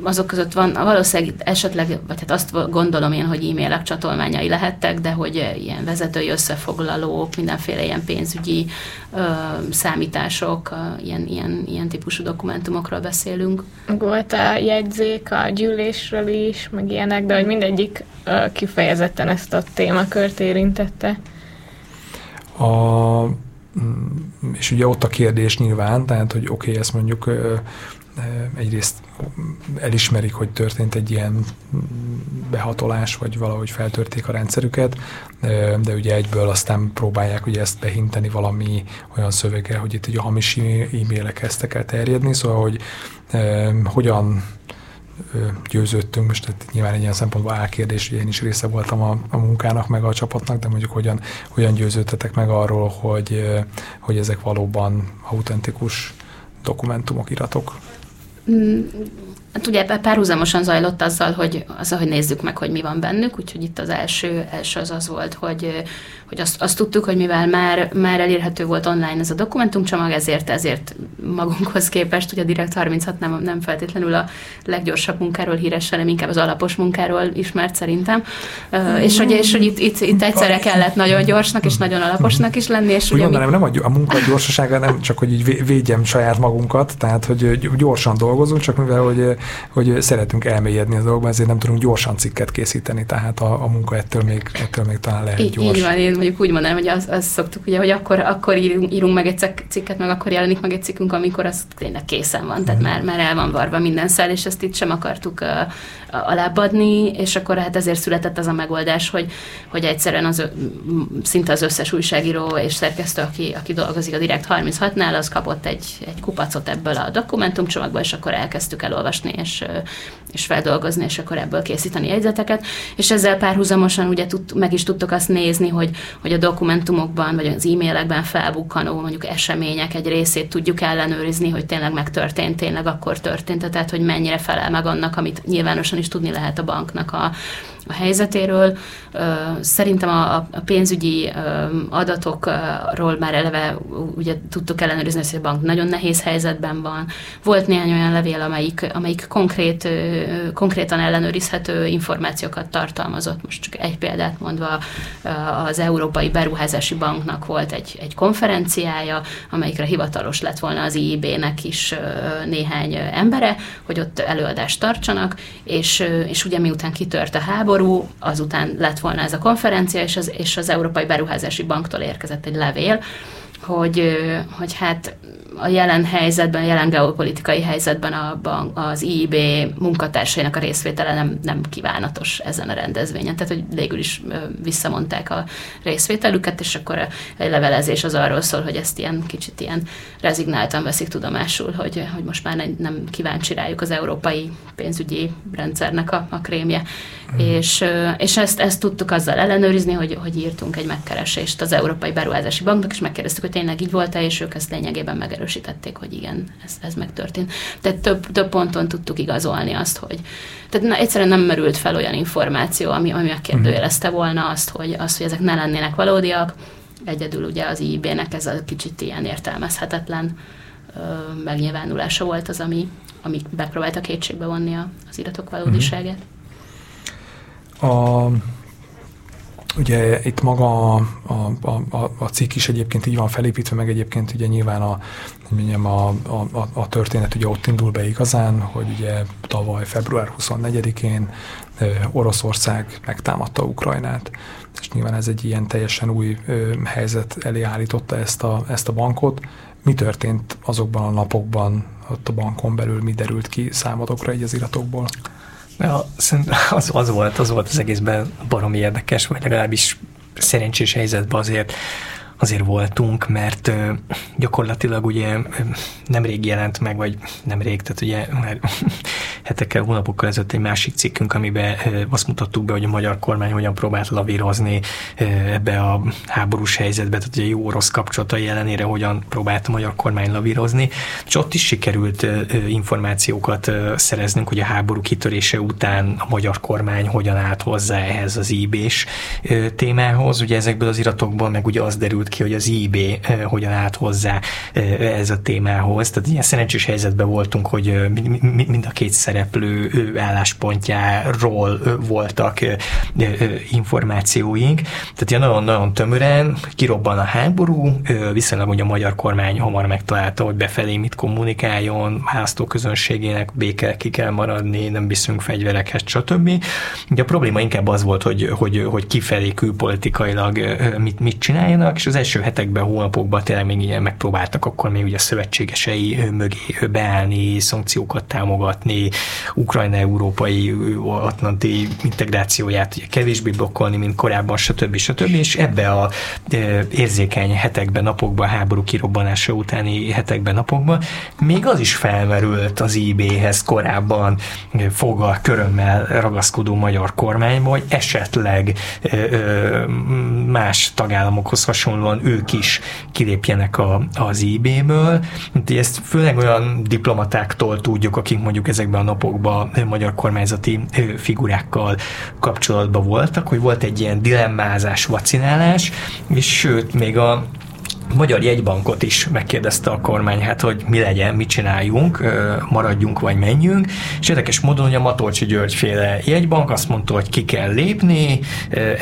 azok között van, valószínűleg esetleg, vagy hát azt gondolom én, hogy e-mailek csatolmányai lehettek, de hogy ilyen vezetői összefoglalók, mindenféle ilyen pénzügyi ö, számítások, ilyen, ilyen, ilyen típusú dokumentumokról beszélünk. Volt a jegyzék a gyűlésről is, meg ilyenek, de hogy mindegyik ö, kifejezetten ezt a témakört érintette. A, mm, és ugye ott a kérdés nyilván, tehát, hogy oké, okay, ezt mondjuk egyrészt elismerik, hogy történt egy ilyen behatolás, vagy valahogy feltörték a rendszerüket, de ugye egyből aztán próbálják ugye ezt behinteni valami olyan szöveggel, hogy itt ugye hamis e-mailek kezdtek el terjedni, szóval hogy hogyan győződtünk, most tehát nyilván egy ilyen szempontból álkérdés, hogy én is része voltam a, a munkának, meg a csapatnak, de mondjuk hogyan, hogyan győződtetek meg arról, hogy, hogy ezek valóban autentikus dokumentumok, iratok? Mm, Hát ugye párhuzamosan zajlott azzal, hogy, azzal, hogy nézzük meg, hogy mi van bennük, úgyhogy itt az első, első az az volt, hogy, hogy azt, azt tudtuk, hogy mivel már, már elérhető volt online ez a dokumentumcsomag, ezért, ezért magunkhoz képest, ugye a Direkt 36 nem, nem feltétlenül a leggyorsabb munkáról híres, hanem inkább az alapos munkáról ismert szerintem. Uh, és, hogy, és hogy itt, itt, itt egyszerre kellett nagyon gyorsnak és nagyon alaposnak is lenni. És ugye mondanám, mi... nem a, a munka gyorsasága nem csak, hogy így védjem saját magunkat, tehát hogy gyorsan dolgozunk, csak mivel, hogy hogy szeretünk elmélyedni az dolgokban, ezért nem tudunk gyorsan cikket készíteni, tehát a, a munka ettől még, ettől még talán lehet így, gyors. Így van, én mondjuk úgy mondanám, hogy azt, azt szoktuk, ugye, hogy akkor, akkor írunk, írunk meg egy cikket, meg akkor jelenik meg egy cikkünk, amikor az tényleg készen van, tehát mm. már, már el van varva minden szál, és ezt itt sem akartuk uh, alábbadni, és akkor hát ezért született az a megoldás, hogy, hogy egyszerűen az, szinte az összes újságíró és szerkesztő, aki, aki dolgozik a Direkt 36-nál, az kapott egy, egy kupacot ebből a dokumentumcsomagból, és akkor elkezdtük elolvasni, és, és feldolgozni, és akkor ebből készíteni jegyzeteket. És ezzel párhuzamosan ugye tud, meg is tudtok azt nézni, hogy, hogy a dokumentumokban, vagy az e-mailekben felbukkanó mondjuk események egy részét tudjuk ellenőrizni, hogy tényleg megtörtént, tényleg akkor történt, tehát hogy mennyire felel meg annak, amit nyilvánosan is tudni lehet a banknak a, a helyzetéről. Szerintem a, pénzügyi adatokról már eleve ugye tudtuk ellenőrizni, hogy a bank nagyon nehéz helyzetben van. Volt néhány olyan levél, amelyik, amelyik konkrét, konkrétan ellenőrizhető információkat tartalmazott. Most csak egy példát mondva, az Európai Beruházási Banknak volt egy, egy konferenciája, amelyikre hivatalos lett volna az IIB-nek is néhány embere, hogy ott előadást tartsanak, és, és ugye miután kitört a háború, azután lett volna ez a konferencia, és az, és az Európai Beruházási Banktól érkezett egy levél, hogy, hogy hát a jelen helyzetben, a jelen geopolitikai helyzetben a bank, az IIB munkatársainak a részvétele nem, nem kívánatos ezen a rendezvényen. Tehát, hogy végül is visszamondták a részvételüket, és akkor egy levelezés az arról szól, hogy ezt ilyen kicsit ilyen rezignáltan veszik tudomásul, hogy, hogy most már nem kíváncsi rájuk az európai pénzügyi rendszernek a, a krémje. Mm. És, és ezt, ezt tudtuk azzal ellenőrizni, hogy, hogy írtunk egy megkeresést az Európai Beruházási Banknak, és megkérdeztük, hogy tényleg így volt-e, és ők ezt lényegében megerősítették, hogy igen, ez, ez megtörtént. Tehát több, több ponton tudtuk igazolni azt, hogy tehát na, egyszerűen nem merült fel olyan információ, ami, ami megkérdőjelezte volna azt, hogy, azt, hogy ezek ne lennének valódiak. Egyedül ugye az IB-nek ez a kicsit ilyen értelmezhetetlen ö, megnyilvánulása volt az, ami, ami megpróbálta kétségbe vonni az iratok valódiságát. A Ugye itt maga a, a, a, a cikk is egyébként így van felépítve, meg egyébként ugye nyilván a, mondjam, a, a, a történet ugye ott indul be igazán, hogy ugye tavaly február 24-én Oroszország megtámadta Ukrajnát, és nyilván ez egy ilyen teljesen új ö, helyzet elé állította ezt a, ezt a bankot. Mi történt azokban a napokban ott a bankon belül, mi derült ki számotokra egy az iratokból? Az, az, volt, az volt az egészben baromi érdekes, vagy legalábbis szerencsés helyzetben azért azért voltunk, mert gyakorlatilag ugye nemrég jelent meg, vagy nemrég, tehát ugye már [laughs] hetekkel, hónapokkal ezelőtt egy másik cikkünk, amiben azt mutattuk be, hogy a magyar kormány hogyan próbált lavírozni ebbe a háborús helyzetbe, tehát ugye jó orosz kapcsolatai ellenére hogyan próbált a magyar kormány lavírozni, és ott is sikerült információkat szereznünk, hogy a háború kitörése után a magyar kormány hogyan állt hozzá ehhez az IB-s témához. Ugye ezekből az iratokból meg ugye az derült ki, hogy az IB hogyan állt hozzá ez a témához. Tehát ilyen szerencsés helyzetben voltunk, hogy mind a két szereplő álláspontjáról voltak információink. Tehát ilyen nagyon-nagyon tömören kirobban a háború, viszonylag hogy a magyar kormány hamar megtalálta, hogy befelé mit kommunikáljon, közönségének béke ki kell maradni, nem viszünk fegyverekhez, stb. Ugye a probléma inkább az volt, hogy, hogy, hogy kifelé külpolitikailag mit, mit csináljanak, és az első hetekben, hónapokban tényleg még ilyen megpróbáltak akkor még ugye szövetségesei mögé beállni, szankciókat támogatni, Ukrajna európai atlanti integrációját ugye kevésbé blokkolni, mint korábban, stb. stb. És ebbe a érzékeny hetekben, napokban, háború kirobbanása utáni hetekben, napokban még az is felmerült az IB-hez korábban foga körömmel ragaszkodó magyar kormányba, hogy esetleg más tagállamokhoz hasonlóan ők is kilépjenek a, az IB-ből. Ezt főleg olyan diplomatáktól tudjuk, akik mondjuk ezekben a napokban magyar kormányzati figurákkal kapcsolatban voltak, hogy volt egy ilyen dilemmázás, vacinálás, és sőt, még a Magyar jegybankot is megkérdezte a kormány, hát, hogy mi legyen, mit csináljunk, maradjunk vagy menjünk, és érdekes módon, hogy a Matolcsi György jegybank azt mondta, hogy ki kell lépni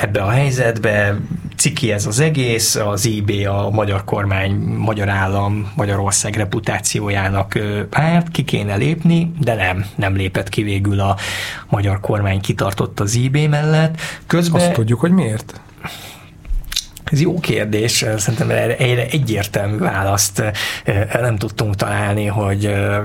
ebbe a helyzetbe, ciki ez az egész, az IB a magyar kormány, magyar állam, Magyarország reputációjának párt, ki kéne lépni, de nem, nem lépett ki végül a magyar kormány kitartott az IB mellett. Közben... Azt tudjuk, hogy miért? Ez jó kérdés, szerintem erre, egyértelmű választ eh, nem tudtunk találni, hogy eh,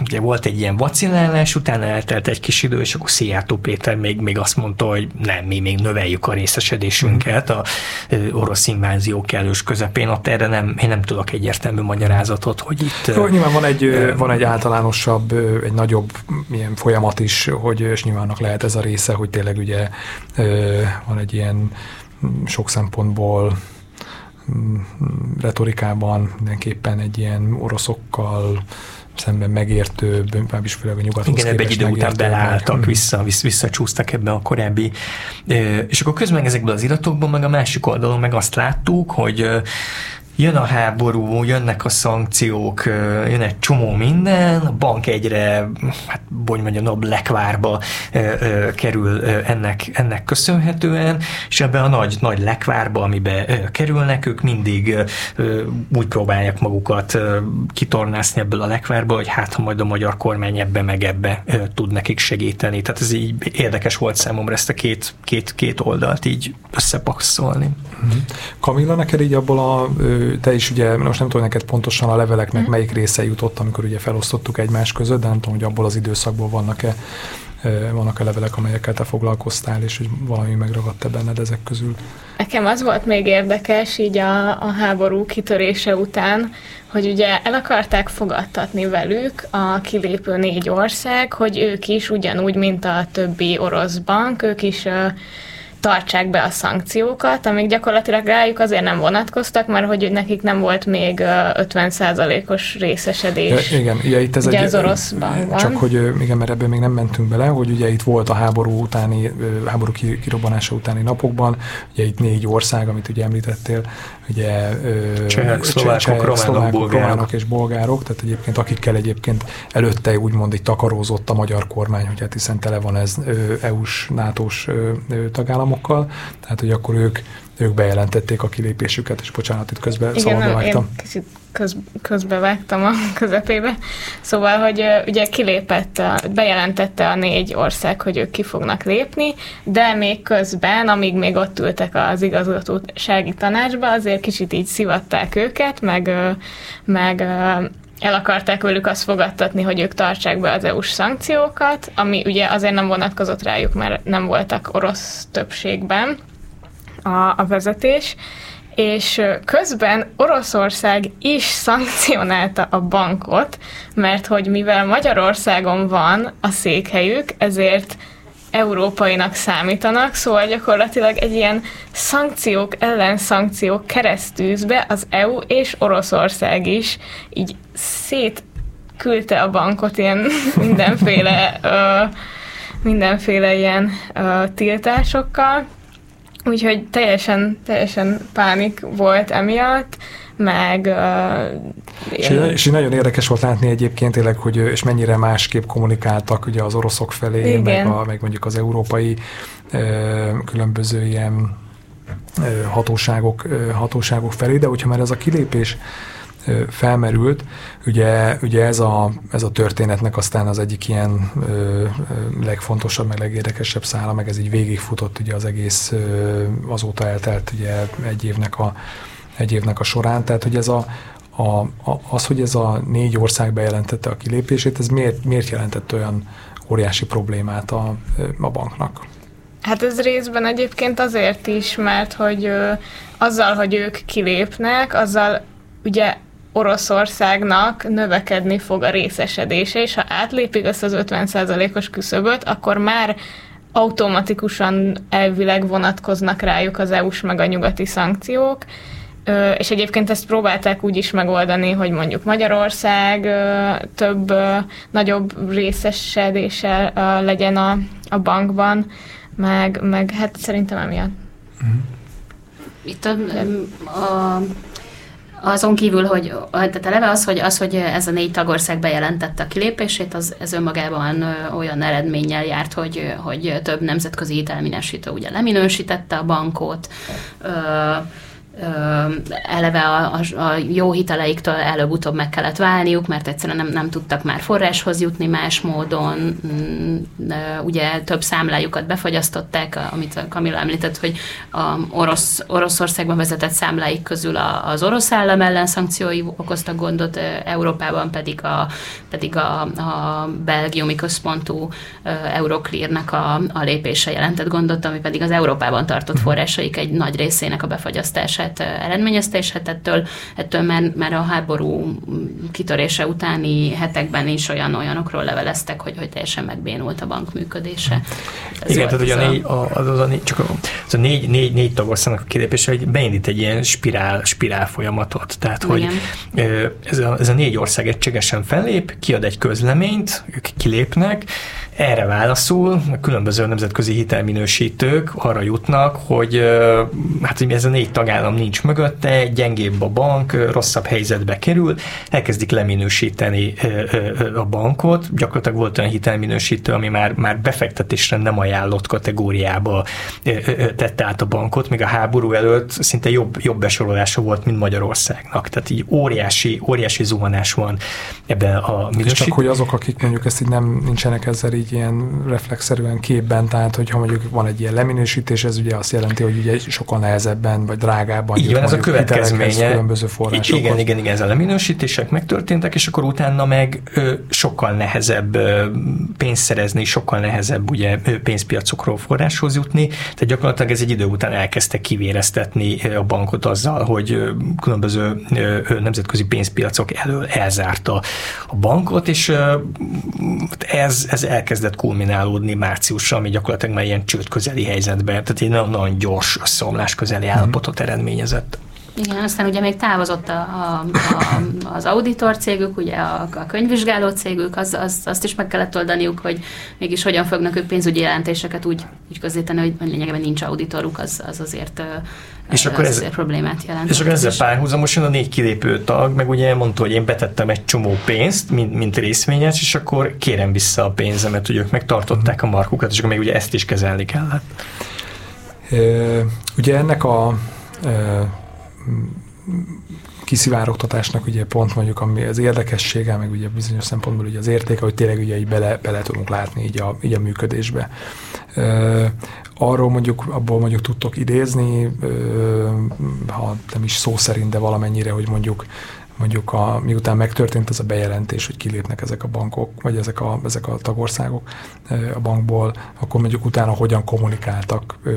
ugye volt egy ilyen vacinálás, utána eltelt egy kis idő, és akkor Szijjártó Péter még, még azt mondta, hogy nem, mi még növeljük a részesedésünket a eh, orosz invázió kellős közepén, ott erre nem, én nem tudok egyértelmű magyarázatot, hogy itt... Jó, nyilván van egy, van egy általánosabb, egy nagyobb ilyen folyamat is, hogy és nyilvánnak lehet ez a része, hogy tényleg ugye van egy ilyen sok szempontból mm, retorikában mindenképpen egy ilyen oroszokkal szemben megértő, legalábbis főleg a nyugathoz Igen, ebbe egy idő után beleálltak, vissza, vissza, visszacsúsztak ebbe a korábbi. És akkor közben ezekből az iratokból, meg a másik oldalon meg azt láttuk, hogy jön a háború, jönnek a szankciók, jön egy csomó minden, a bank egyre, hát hogy mondjam, nobb lekvárba kerül ennek, ennek köszönhetően, és ebben a nagy, nagy lekvárba, amibe kerülnek, ők mindig úgy próbálják magukat kitornászni ebből a lekvárba, hogy hát ha majd a magyar kormány ebbe meg ebbe tud nekik segíteni. Tehát ez így érdekes volt számomra ezt a két, két, két oldalt így összepasszolni. Mhm. Kamilla, neked így abból a te is ugye, most nem tudom neked pontosan a leveleknek mm. melyik része jutott, amikor ugye felosztottuk egymás között, de nem tudom, hogy abból az időszakból vannak-e vannak a levelek, amelyekkel te foglalkoztál, és hogy valami megragadt-e benned ezek közül? Nekem az volt még érdekes így a, a háború kitörése után, hogy ugye el akarták fogadtatni velük a kilépő négy ország, hogy ők is ugyanúgy, mint a többi orosz bank, ők is tartsák be a szankciókat, amik gyakorlatilag rájuk azért nem vonatkoztak, mert hogy nekik nem volt még 50%-os részesedés. Ja, igen, ugye itt ez ugye egy, az orosz bankban. Csak hogy igen, mert ebben még nem mentünk bele, hogy ugye itt volt a háború utáni, háború kirobbanása utáni napokban, ugye itt négy ország, amit ugye említettél, ugye csehek, szlovákok, románok, románok és bolgárok, tehát egyébként akikkel egyébként előtte úgymond egy takarózott a magyar kormány, hogy hát hiszen tele van ez EU-s, NATO-s tagállamokkal, tehát hogy akkor ők ők bejelentették a kilépésüket, és bocsánat, itt közben Igen, szabadba vágtam. Én kicsit köz, közbevágtam a [laughs] közepébe. Szóval, hogy ugye kilépett, bejelentette a négy ország, hogy ők ki fognak lépni, de még közben, amíg még ott ültek az igazgatósági tanácsba, azért kicsit így szivatták őket, meg, meg el akarták velük azt fogadtatni, hogy ők tartsák be az EU-s szankciókat, ami ugye azért nem vonatkozott rájuk, mert nem voltak orosz többségben a, a vezetés, és közben Oroszország is szankcionálta a bankot, mert hogy mivel Magyarországon van a székhelyük, ezért európainak számítanak, szóval gyakorlatilag egy ilyen szankciók ellen szankciók keresztűzbe az EU és Oroszország is így szétküldte a bankot ilyen [laughs] mindenféle ö, mindenféle ilyen ö, tiltásokkal, Úgyhogy teljesen, teljesen pánik volt emiatt, meg... Uh, és, és nagyon érdekes volt látni egyébként tényleg, hogy és mennyire másképp kommunikáltak ugye az oroszok felé, meg, a, meg mondjuk az európai uh, különböző ilyen uh, hatóságok, uh, hatóságok felé, de hogyha már ez a kilépés felmerült. Ugye, ugye ez, a, ez a történetnek aztán az egyik ilyen ö, legfontosabb, meg legérdekesebb szála, meg ez így végigfutott ugye az egész ö, azóta eltelt ugye egy évnek a, egy évnek a során. Tehát, hogy ez a, a, az, hogy ez a négy ország bejelentette a kilépését, ez miért, miért jelentett olyan óriási problémát a, a banknak? Hát ez részben egyébként azért is, mert hogy ö, azzal, hogy ők kilépnek, azzal ugye Oroszországnak növekedni fog a részesedése, és ha átlépik ezt az 50%-os küszöböt, akkor már automatikusan elvileg vonatkoznak rájuk az EU-s meg a nyugati szankciók, és egyébként ezt próbálták úgy is megoldani, hogy mondjuk Magyarország több, nagyobb részesedése legyen a, a bankban, meg, meg hát szerintem emiatt. Itt a, a azon kívül, hogy tehát eleve az, hogy, az, hogy ez a négy tagország bejelentette a kilépését, az ez önmagában olyan eredménnyel járt, hogy, hogy több nemzetközi hitelminősítő ugye leminősítette a bankot, eleve a, a, a jó hiteleiktől előbb-utóbb meg kellett válniuk, mert egyszerűen nem, nem tudtak már forráshoz jutni más módon. Mm, ugye több számlájukat befagyasztották, amit Kamila említett, hogy a orosz, Oroszországban vezetett számláik közül az orosz állam ellen szankciói okoztak gondot, Európában pedig a, pedig a, a belgiumi központú Euroclear-nek a, a lépése jelentett gondot, ami pedig az Európában tartott forrásaik egy nagy részének a befagyasztását növekedéseket eredményezte, és hát ettől, ettől már, már a háború kitörése utáni hetekben is olyan olyanokról leveleztek, hogy, hogy teljesen megbénult a bank működése. Ez Igen, tehát ugye a négy, a, az, az a négy, csak a, az a négy, négy, négy tagországnak a kilépése, hogy beindít egy ilyen spirál, spirál folyamatot. Tehát, hogy ez a, ez a négy ország egységesen fellép, kiad egy közleményt, ők kilépnek, erre válaszul a különböző nemzetközi hitelminősítők arra jutnak, hogy hát ez a négy tagállam nincs mögötte, gyengébb a bank, rosszabb helyzetbe kerül, elkezdik leminősíteni a bankot. Gyakorlatilag volt olyan hitelminősítő, ami már, már befektetésre nem ajánlott kategóriába tette át a bankot, még a háború előtt szinte jobb, jobb besorolása volt, mint Magyarországnak. Tehát így óriási, óriási zuhanás van ebben a minősítőben. Csak hogy azok, akik mondjuk ezt így nem nincsenek ezzel így ilyen reflexzerűen képben, tehát hogyha mondjuk van egy ilyen leminősítés, ez ugye azt jelenti, hogy ugye sokkal nehezebben vagy drágábban így van, ez a következménye. Különböző forrásokhoz. Igen, igen, igen, ez a leminősítések megtörténtek, és akkor utána meg ö, sokkal nehezebb ö, pénzt szerezni, sokkal nehezebb ugye pénzpiacokról forráshoz jutni, tehát gyakorlatilag ez egy idő után elkezdte kivéreztetni a bankot azzal, hogy különböző nemzetközi pénzpiacok elől elzárta a bankot, és ez, ez elkezdett kulminálódni márciusra, ami gyakorlatilag már ilyen csőd közeli helyzetben, tehát egy nagyon, nagyon gyors összeomlás közeli mhm. állapotot eredményezett. Igen, aztán ugye még távozott a, a, a, az auditor cégük, ugye a, a könyvvizsgáló cégük, az, az, azt is meg kellett oldaniuk, hogy mégis hogyan fognak ők pénzügyi jelentéseket úgy, úgy közzétenni, hogy lényegében nincs auditoruk, az, az azért és akkor ez, problémát jelent. És akkor ezzel párhuzamosan a négy kilépő tag, meg ugye mondta, hogy én betettem egy csomó pénzt, mint, mint részvényes, és akkor kérem vissza a pénzemet, hogy ők megtartották a markukat, és akkor még ugye ezt is kezelni kellett. E, ugye ennek a kiszivárogtatásnak ugye pont mondjuk ami az érdekessége, meg ugye bizonyos szempontból ugye az értéke, hogy tényleg ugye így bele, bele tudunk látni így a, így a működésbe. E, arról mondjuk, abból mondjuk tudtok idézni, ha nem is szó szerint, de valamennyire, hogy mondjuk mondjuk a, miután megtörtént ez a bejelentés, hogy kilépnek ezek a bankok, vagy ezek a, ezek a tagországok a bankból, akkor mondjuk utána hogyan kommunikáltak ö,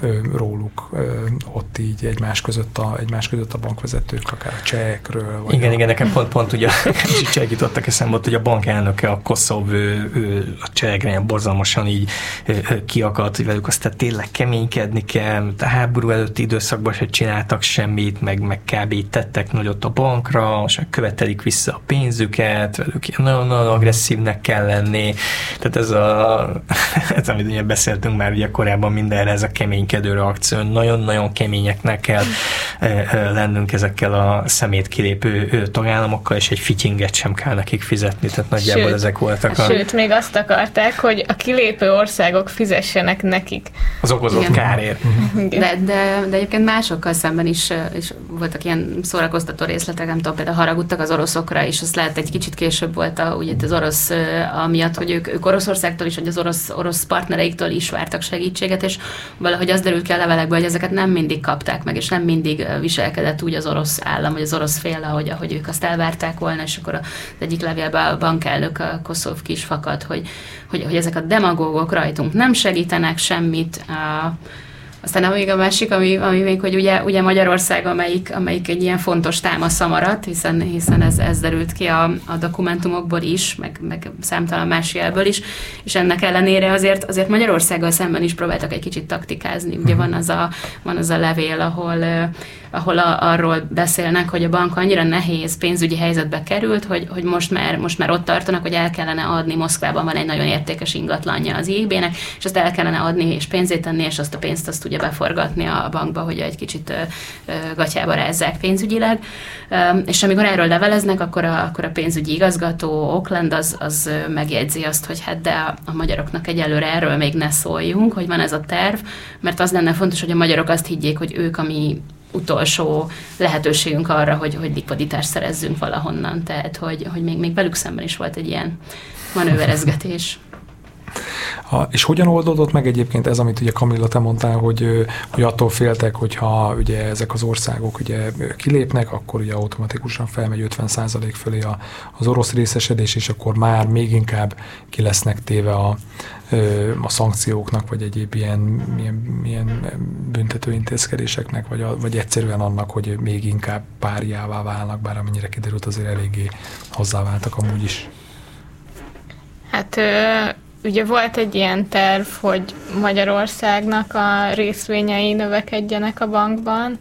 ö, róluk ö, ott így egymás között a, egymás között a bankvezetők, akár a csehekről. Vagy igen, a... igen, nekem pont, pont ugye [laughs] csehek jutottak eszembe, hogy a bank elnöke, a Koszov, ő, ő, a csehekre borzalmasan így kiakadt, hogy velük aztán tényleg keménykedni kell, a háború előtti időszakban se csináltak semmit, meg, meg kb. tettek nagyot a bankra, bankra, most követelik vissza a pénzüket, velük ilyen nagyon-nagyon agresszívnek kell lenni. Tehát ez a, [laughs] ez amit ugye beszéltünk már ugye korábban mindenre, ez a keménykedő reakció, nagyon-nagyon keményeknek kell lennünk ezekkel a szemét kilépő tagállamokkal, és egy fityinget sem kell nekik fizetni, tehát nagyjából sőt, ezek voltak a... Sőt, még azt akarták, hogy a kilépő országok fizessenek nekik. Az okozott Igen. kárért. De, de, de egyébként másokkal szemben is, is voltak ilyen szórakoztató részletek, nem tudom, például haragudtak az oroszokra, és azt lehet egy kicsit később volt a, ugye az orosz amiatt, hogy ők, ők Oroszországtól is, vagy az orosz, orosz partnereiktől is vártak segítséget, és valahogy az derült ki a levelekből, hogy ezeket nem mindig kapták meg, és nem mindig viselkedett úgy az orosz állam, vagy az orosz fél, ahogy, ahogy ők azt elvárták volna, és akkor az egyik levélben a bankelnök, a Koszov kis fakad, hogy, hogy, hogy ezek a demagógok rajtunk nem segítenek semmit, a, aztán még a másik, ami, ami még, hogy ugye, ugye Magyarország, amelyik, amelyik egy ilyen fontos támasza maradt, hiszen, hiszen ez, ez derült ki a, a dokumentumokból is, meg, meg számtalan más jelből is, és ennek ellenére azért, azért Magyarországgal szemben is próbáltak egy kicsit taktikázni. Ugye van az a, van az a levél, ahol ahol a, arról beszélnek, hogy a bank annyira nehéz pénzügyi helyzetbe került, hogy, hogy most, már, most már ott tartanak, hogy el kellene adni, Moszkvában van egy nagyon értékes ingatlanja az IB-nek, és azt el kellene adni és pénzét tenni, és azt a pénzt azt tudja beforgatni a bankba, hogy egy kicsit gatyába rázzák pénzügyileg. És amikor erről leveleznek, akkor a, akkor a pénzügyi igazgató Oakland az, az megjegyzi azt, hogy hát de a, a magyaroknak egyelőre erről még ne szóljunk, hogy van ez a terv, mert az lenne fontos, hogy a magyarok azt higgyék, hogy ők, ami utolsó lehetőségünk arra, hogy, hogy likviditást szerezzünk valahonnan. Tehát, hogy, hogy még, még velük szemben is volt egy ilyen manőverezgetés. Ha, és hogyan oldódott meg egyébként ez, amit ugye Kamilla te mondtál, hogy, hogy attól féltek, hogyha ugye ezek az országok ugye kilépnek, akkor ugye automatikusan felmegy 50% fölé a, az orosz részesedés, és akkor már még inkább ki lesznek téve a, a szankcióknak, vagy egyéb ilyen, ilyen, ilyen büntető intézkedéseknek, vagy, a, vagy egyszerűen annak, hogy még inkább párjává válnak, bár amennyire kiderült, azért eléggé hozzáváltak amúgy is. Hát ugye volt egy ilyen terv, hogy Magyarországnak a részvényei növekedjenek a bankban.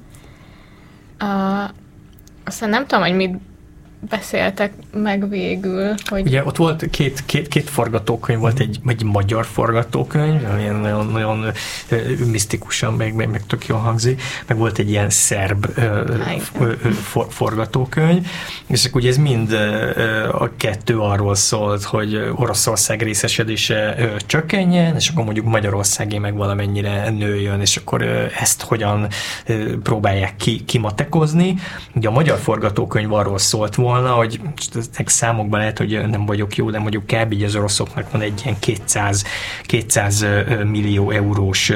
Uh, aztán nem tudom, hogy mit beszéltek meg végül. Hogy... Ugye ott volt két, két, két forgatókönyv, volt egy, egy magyar forgatókönyv, ami nagyon, nagyon misztikusan, meg, meg, meg tök jól hangzik, meg volt egy ilyen szerb for, forgatókönyv, és akkor ugye ez mind a kettő arról szólt, hogy Oroszország részesedése csökkenjen, és akkor mondjuk Magyarországé meg valamennyire nőjön, és akkor ezt hogyan próbálják ki, kimatekozni. Ugye a magyar forgatókönyv arról szólt volna, volna, hogy számokban lehet, hogy nem vagyok jó, de mondjuk kb. az oroszoknak van egy ilyen 200, 200 millió eurós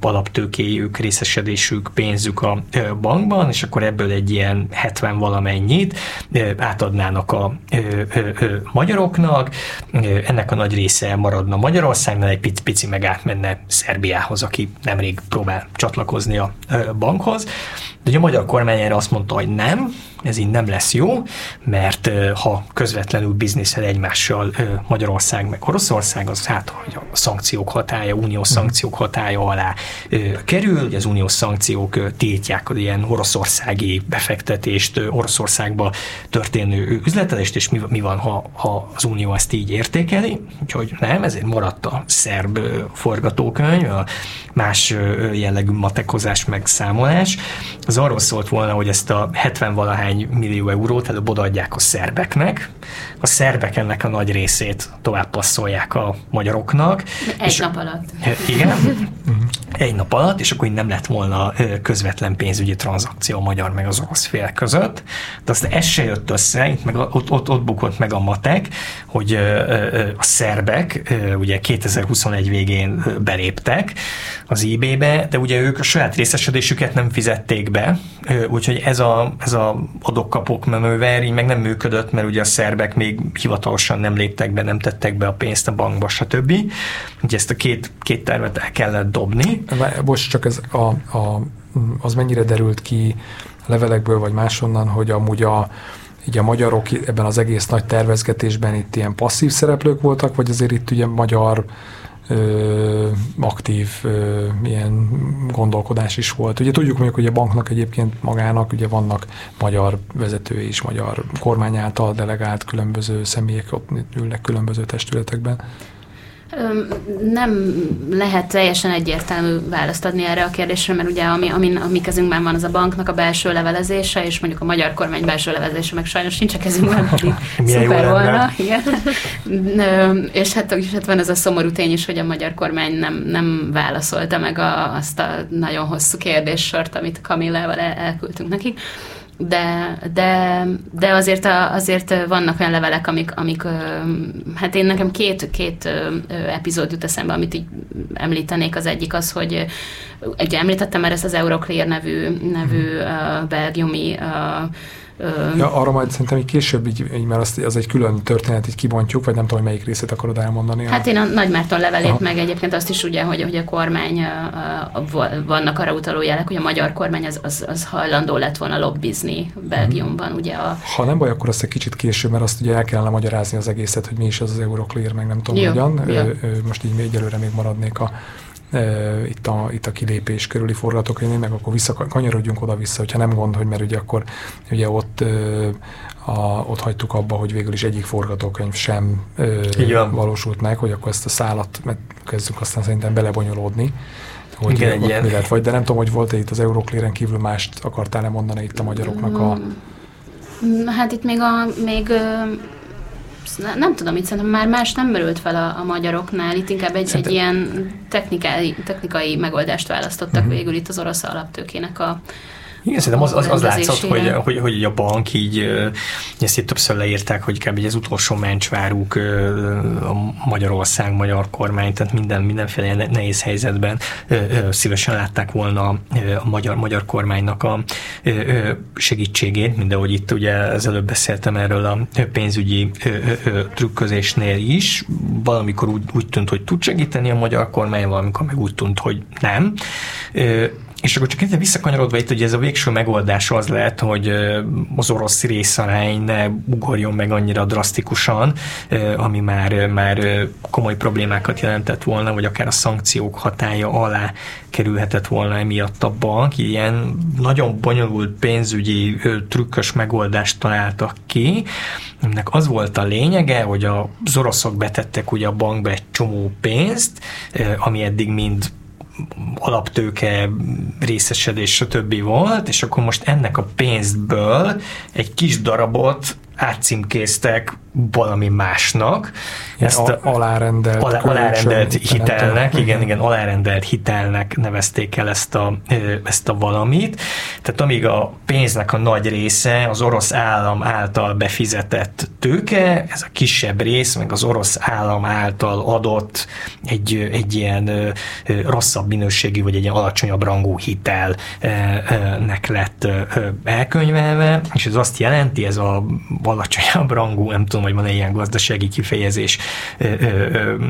alaptőkéjük, részesedésük, pénzük a bankban, és akkor ebből egy ilyen 70 valamennyit átadnának a magyaroknak, ennek a nagy része maradna Magyarországnál, egy pici, pici meg átmenne Szerbiához, aki nemrég próbál csatlakozni a bankhoz. De a magyar kormány erre azt mondta, hogy nem, ez így nem lesz jó, mert ha közvetlenül bizniszel egymással Magyarország meg Oroszország, az hát, hogy a szankciók hatája, uniós mhm. szankciók hatája alá kerül, hogy az uniós szankciók tiltják az ilyen oroszországi befektetést, Oroszországba történő üzletelést, és mi, mi van, ha, ha az unió ezt így értékeli, úgyhogy nem, ezért maradt a szerb forgatókönyv, a más jellegű matekozás, meg számolás. Az arról szólt volna, hogy ezt a 70 valahány millió eurót előbb odaadják a szerbeknek, a szerbek ennek a nagy részét tovább passzolják a magyaroknak. Egy és, nap alatt. Igen, [laughs] egy nap alatt, és akkor így nem lett volna közvetlen pénzügyi tranzakció a magyar meg az orosz fél között, de aztán ez se jött össze, itt meg ott, ott, ott bukott meg a matek, hogy a szerbek ugye 2021 végén beléptek az IB-be, de ugye ők a saját részesedésüket nem fizették be, úgyhogy ez a, ez a adok-kapok menőver így meg nem működött, mert ugye a szerbek még hivatalosan nem léptek be, nem tettek be a pénzt a bankba, stb. Ugye ezt a két, két tervet el kellett dobni. Most csak ez a, a, az mennyire derült ki levelekből, vagy máshonnan, hogy amúgy a, így a magyarok ebben az egész nagy tervezgetésben itt ilyen passzív szereplők voltak, vagy azért itt ugye magyar ö, aktív ö, ilyen gondolkodás is volt. Ugye tudjuk mondjuk, hogy a banknak egyébként magának ugye vannak magyar vezetői is, magyar kormány által delegált különböző személyek ott ülnek különböző testületekben. Nem lehet teljesen egyértelmű választ adni erre a kérdésre, mert ugye ami, ami a mi kezünkben van, az a banknak a belső levelezése, és mondjuk a magyar kormány belső levelezése meg sajnos nincs a kezünkben, [laughs] pedig szuper volna. Igen. és, hát, és hát van ez a szomorú tény is, hogy a magyar kormány nem, nem válaszolta meg a, azt a nagyon hosszú kérdéssort, amit Kamillával el, elküldtünk nekik de, de, de azért, a, azért vannak olyan levelek, amik, amik hát én nekem két, két epizód jut eszembe, amit így említenék. Az egyik az, hogy ugye említettem már ezt az Euroclear nevű, nevű uh, belgiumi uh, Ja, arra majd szerintem egy később, így, így, mert az, az egy külön történet, így kibontjuk, vagy nem tudom, hogy melyik részét akarod elmondani. Hát én a Nagymárton levelét, Aha. meg egyébként azt is ugye, hogy, hogy a kormány, vannak arra utaló jelek, hogy a magyar kormány az, az, az hajlandó lett volna lobbizni Belgiumban, ugye a... Ha nem baj, akkor azt egy kicsit később, mert azt ugye el kellene magyarázni az egészet, hogy mi is az az Euroclear, meg nem tudom, Jó. hogyan. Jó. Most így még egyelőre még maradnék a itt a, itt a kilépés körüli forgatókönyv, meg akkor visszakanyarodjunk oda-vissza, hogyha nem gond, hogy mert ugye akkor ugye ott a, ott hagytuk abba, hogy végül is egyik forgatókönyv sem ö, valósult meg, hogy akkor ezt a szállat meg kezdjük aztán szerintem belebonyolódni, hogy Igen, egy mi lett. Vagy, de nem tudom, hogy volt-e itt az Euroclearen kívül mást akartál-e mondani itt a magyaroknak a... Mm, hát itt még a, még nem tudom, itt szerintem már más nem merült fel a, a magyaroknál, itt inkább egy, egy ilyen technikai, technikai megoldást választottak uh-huh. végül itt az orosz alaptőkének a, Igen, szerintem az, az, az látszott, hogy, hogy, hogy a bank így, ezt itt többször leírták, hogy kb. az utolsó mencsváruk a Magyarország, magyar kormány, tehát minden, mindenféle nehéz helyzetben szívesen látták volna a magyar, magyar kormánynak a segítségét, mint ahogy itt ugye az előbb beszéltem erről a pénzügyi trükközésnél is, valamikor úgy, úgy tűnt, hogy tud segíteni a magyar kormány, valamikor meg úgy tűnt, hogy nem. És akkor csak egy visszakanyarodva itt, hogy ez a végső megoldás az lehet, hogy az orosz részarány ne ugorjon meg annyira drasztikusan, ami már, már komoly problémákat jelentett volna, vagy akár a szankciók hatája alá kerülhetett volna emiatt a bank. Ilyen nagyon bonyolult pénzügyi trükkös megoldást találtak ki, aminek az volt a lényege, hogy az oroszok betettek ugye a bankba egy csomó pénzt, ami eddig mind alaptőke, részesedés, stb. volt, és akkor most ennek a pénzből egy kis darabot átcímkéztek valami másnak. Ezt a, alárendelt, alá, alárendelt hitelnek, igen, igen, alárendelt hitelnek nevezték el ezt a, ezt a valamit. Tehát amíg a pénznek a nagy része az orosz állam által befizetett tőke, ez a kisebb rész, meg az orosz állam által adott egy, egy ilyen rosszabb minőségű, vagy egy ilyen alacsonyabb rangú hitelnek lett elkönyvelve, és ez azt jelenti, ez a alacsonyabb rangú, nem tudom, hogy van-e ilyen gazdasági kifejezés,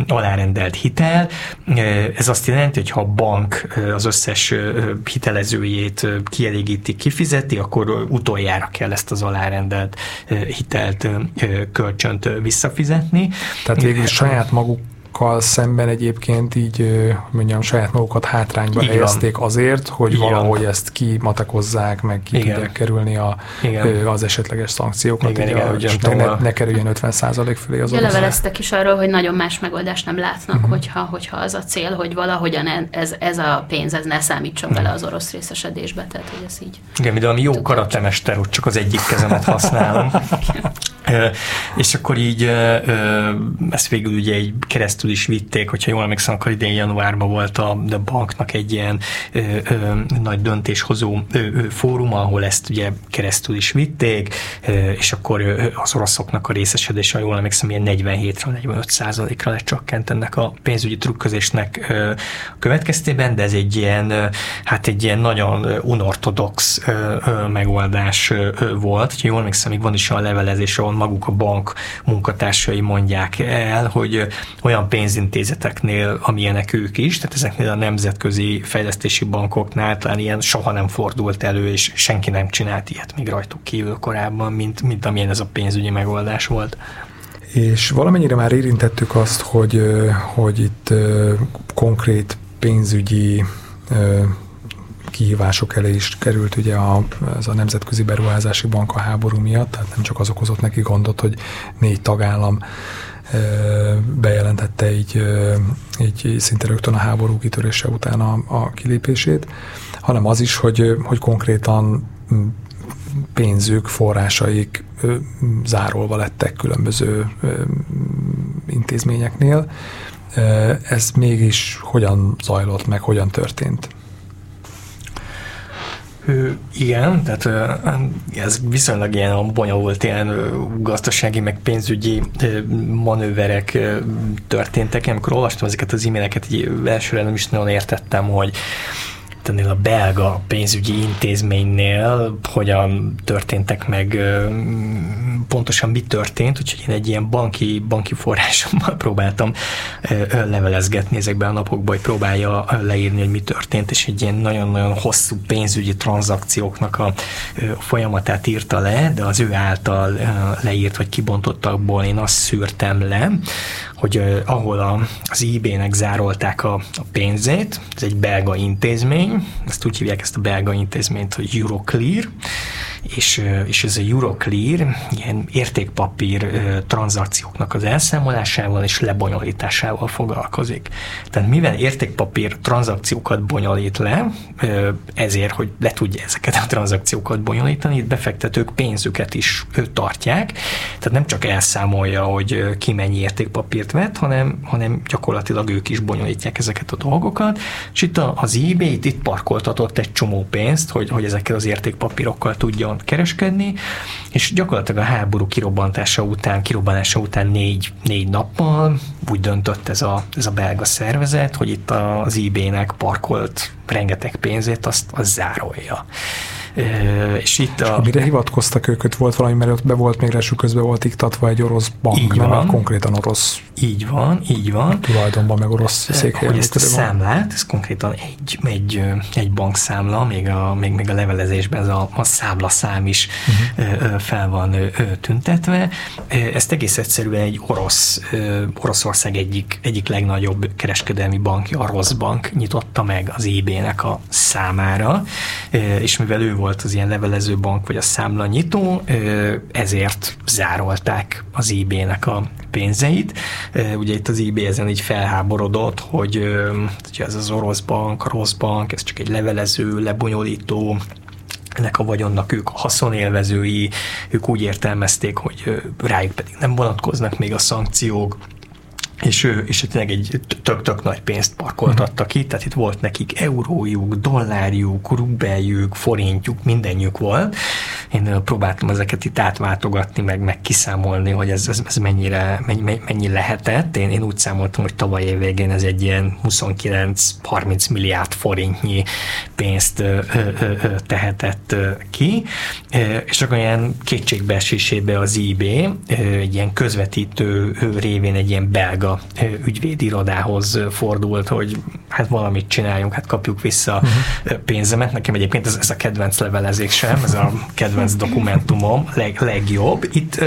alárendelt hitel. Ez azt jelenti, hogy ha a bank az összes hitelezőjét kielégíti, kifizeti, akkor utoljára kell ezt az alárendelt hitelt, kölcsönt visszafizetni. Tehát végül saját maguk másokkal szemben egyébként így, mondjam, saját magukat hátrányba így helyezték van. azért, hogy így valahogy van. ezt kimatakozzák, meg ki igen. tudják kerülni a, igen. az esetleges szankciókat, igen, igen, a, és ne, ne kerüljön 50 fölé az Leveleztek is arról, hogy nagyon más megoldást nem látnak, uh-huh. hogyha, hogyha az a cél, hogy valahogyan ez, ez a pénz ez ne számítson bele az orosz részesedésbe, tehát hogy ez így. Igen, mint ami jó karatemester, hogy csak az egyik kezemet [laughs] használom. és akkor így ezt végül ugye egy keresztül is vitték, hogyha jól emlékszem, akkor idén januárban volt a, a banknak egy ilyen ö, ö, nagy döntéshozó ö, ö, fórum, ahol ezt ugye keresztül is vitték, ö, és akkor az oroszoknak a részesedése, ha jól emlékszem, ilyen 47-ra, 45 százalékra lecsökkent ennek a pénzügyi trükközésnek ö, következtében, de ez egy ilyen, ö, hát egy ilyen nagyon unortodox ö, ö, megoldás ö, volt. Ha jól emlékszem, még van is a levelezés, ahol maguk a bank munkatársai mondják el, hogy olyan pénzintézeteknél, amilyenek ők is, tehát ezeknél a nemzetközi fejlesztési bankoknál talán ilyen soha nem fordult elő, és senki nem csinált ilyet még rajtuk kívül korábban, mint, mint amilyen ez a pénzügyi megoldás volt. És valamennyire már érintettük azt, hogy, hogy itt konkrét pénzügyi kihívások elé is került ugye a, ez a Nemzetközi Beruházási Bank a háború miatt, tehát nem csak az okozott neki gondot, hogy négy tagállam bejelentette így, így szinte rögtön a háború kitörése után a, a kilépését, hanem az is, hogy, hogy konkrétan pénzük, forrásaik zárolva lettek különböző intézményeknél. Ez mégis hogyan zajlott meg, hogyan történt? Igen, tehát ez viszonylag ilyen bonyolult ilyen gazdasági, meg pénzügyi manőverek történtek. Amikor olvastam ezeket az e-maileket, így elsőre nem is nagyon értettem, hogy ennél a belga pénzügyi intézménynél hogyan történtek meg, pontosan mi történt, úgyhogy én egy ilyen banki, banki forrásommal [laughs] próbáltam levelezgetni ezekben a napokban, hogy próbálja leírni, hogy mi történt, és egy ilyen nagyon-nagyon hosszú pénzügyi tranzakcióknak a folyamatát írta le, de az ő által leírt vagy kibontottakból én azt szűrtem le, hogy ahol az eBay-nek zárolták a, a pénzét, ez egy belga intézmény, ezt úgy hívják ezt a belga intézményt, hogy Euroclear, és, és ez a Euroclear ilyen értékpapír tranzakcióknak az elszámolásával és lebonyolításával foglalkozik. Tehát mivel értékpapír tranzakciókat bonyolít le, ezért, hogy le tudja ezeket a tranzakciókat bonyolítani, itt befektetők pénzüket is tartják, tehát nem csak elszámolja, hogy ki mennyi értékpapírt vett, hanem, hanem gyakorlatilag ők is bonyolítják ezeket a dolgokat, és itt az eBay itt, parkoltatott egy csomó pénzt, hogy, hogy ezekkel az értékpapírokkal tudjon kereskedni, és gyakorlatilag a háború kirobbantása után, kirobbanása után négy, négy nappal úgy döntött ez a, ez a belga szervezet, hogy itt az eBay-nek parkolt rengeteg pénzét, azt, azt zárolja és itt a... Mire hivatkoztak ők, volt valami, mert ott be volt még resű közben volt iktatva egy orosz bank, így nem van. konkrétan orosz. Így van, így van. Tulajdonban meg orosz székhelyen. Hogy ezt a számlát, ez konkrétan egy, egy, egy bankszámla, még a, még, még a levelezésben ez a, a számlaszám is uh-huh. fel van tüntetve. Ezt egész egyszerűen egy orosz, Oroszország egyik, egyik legnagyobb kereskedelmi bankja, a Rosbank nyitotta meg az IB-nek a számára, és mivel ő volt az ilyen levelező bank, vagy a számla nyitó, ezért zárolták az IB-nek a pénzeit. Ugye itt az IB ezen így felháborodott, hogy, hogy ez az orosz bank, a rossz bank, ez csak egy levelező, lebonyolító, ennek a vagyonnak ők a haszonélvezői, ők úgy értelmezték, hogy rájuk pedig nem vonatkoznak még a szankciók, és, és tényleg egy tök-tök nagy pénzt parkoltattak ki, tehát itt volt nekik eurójuk, dollárjuk, rubeljük, forintjuk, mindenjük volt. Én próbáltam ezeket itt átváltogatni, meg, meg kiszámolni, hogy ez, ez, ez mennyire, mennyi, mennyi lehetett. Én, én úgy számoltam, hogy tavaly év végén ez egy ilyen 29-30 milliárd forintnyi pénzt ö, ö, ö, tehetett ki, és akkor ilyen kétségbeesésébe az IB egy ilyen közvetítő révén egy ilyen belga a ügyvédirodához fordult, hogy hát valamit csináljunk, hát kapjuk vissza uh-huh. pénzemet. Nekem egyébként ez, ez a kedvenc levelezés sem, ez a kedvenc dokumentumom leg, legjobb. Itt,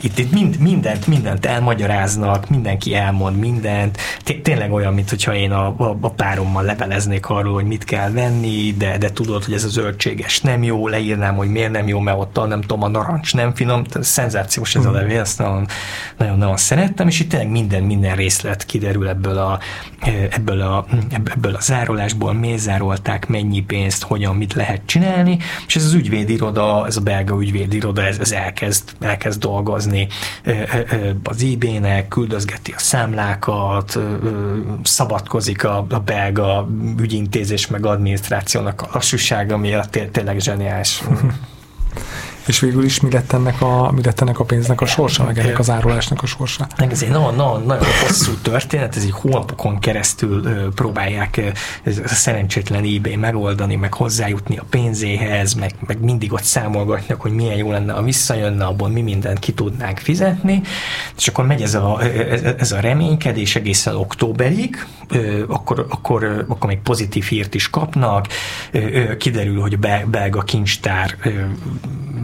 itt, itt mind, mindent, mindent elmagyaráznak, mindenki elmond mindent. Tényleg olyan, mint hogyha én a, a, a párommal leveleznék arról, hogy mit kell venni, de, de tudod, hogy ez a zöldséges nem jó, leírnám, hogy miért nem jó, mert ott nem tudom, a narancs nem finom. Szenzációs ez a mhm. levél, ezt nagyon, nagyon, nagyon szerettem, és itt tényleg minden, minden minden részlet kiderül ebből a, ebből a, ebből a zárolásból, miért zárolták, mennyi pénzt, hogyan, mit lehet csinálni, és ez az ügyvédiroda, ez a belga ügyvédiroda, ez, ez elkezd, elkezd dolgozni az IB-nek, küldözgeti a számlákat, szabadkozik a, a belga ügyintézés meg adminisztrációnak a lassúsága miatt, tényleg zseniális. [laughs] És végül is mi lett ennek a, mi lett ennek a pénznek a sorsa, meg ennek az árulásnak a sorsa? Ez egy nagyon, nagyon, nagyon hosszú történet, ez egy hónapokon keresztül ö, próbálják ez a szerencsétlen eBay megoldani, meg hozzájutni a pénzéhez, meg, meg mindig ott számolgatnak, hogy milyen jó lenne, ha visszajönne, abból mi mindent ki tudnánk fizetni, és akkor megy ez a, ez, a reménykedés egészen októberig, ö, akkor, akkor, akkor még pozitív hírt is kapnak, ö, kiderül, hogy a belga kincstár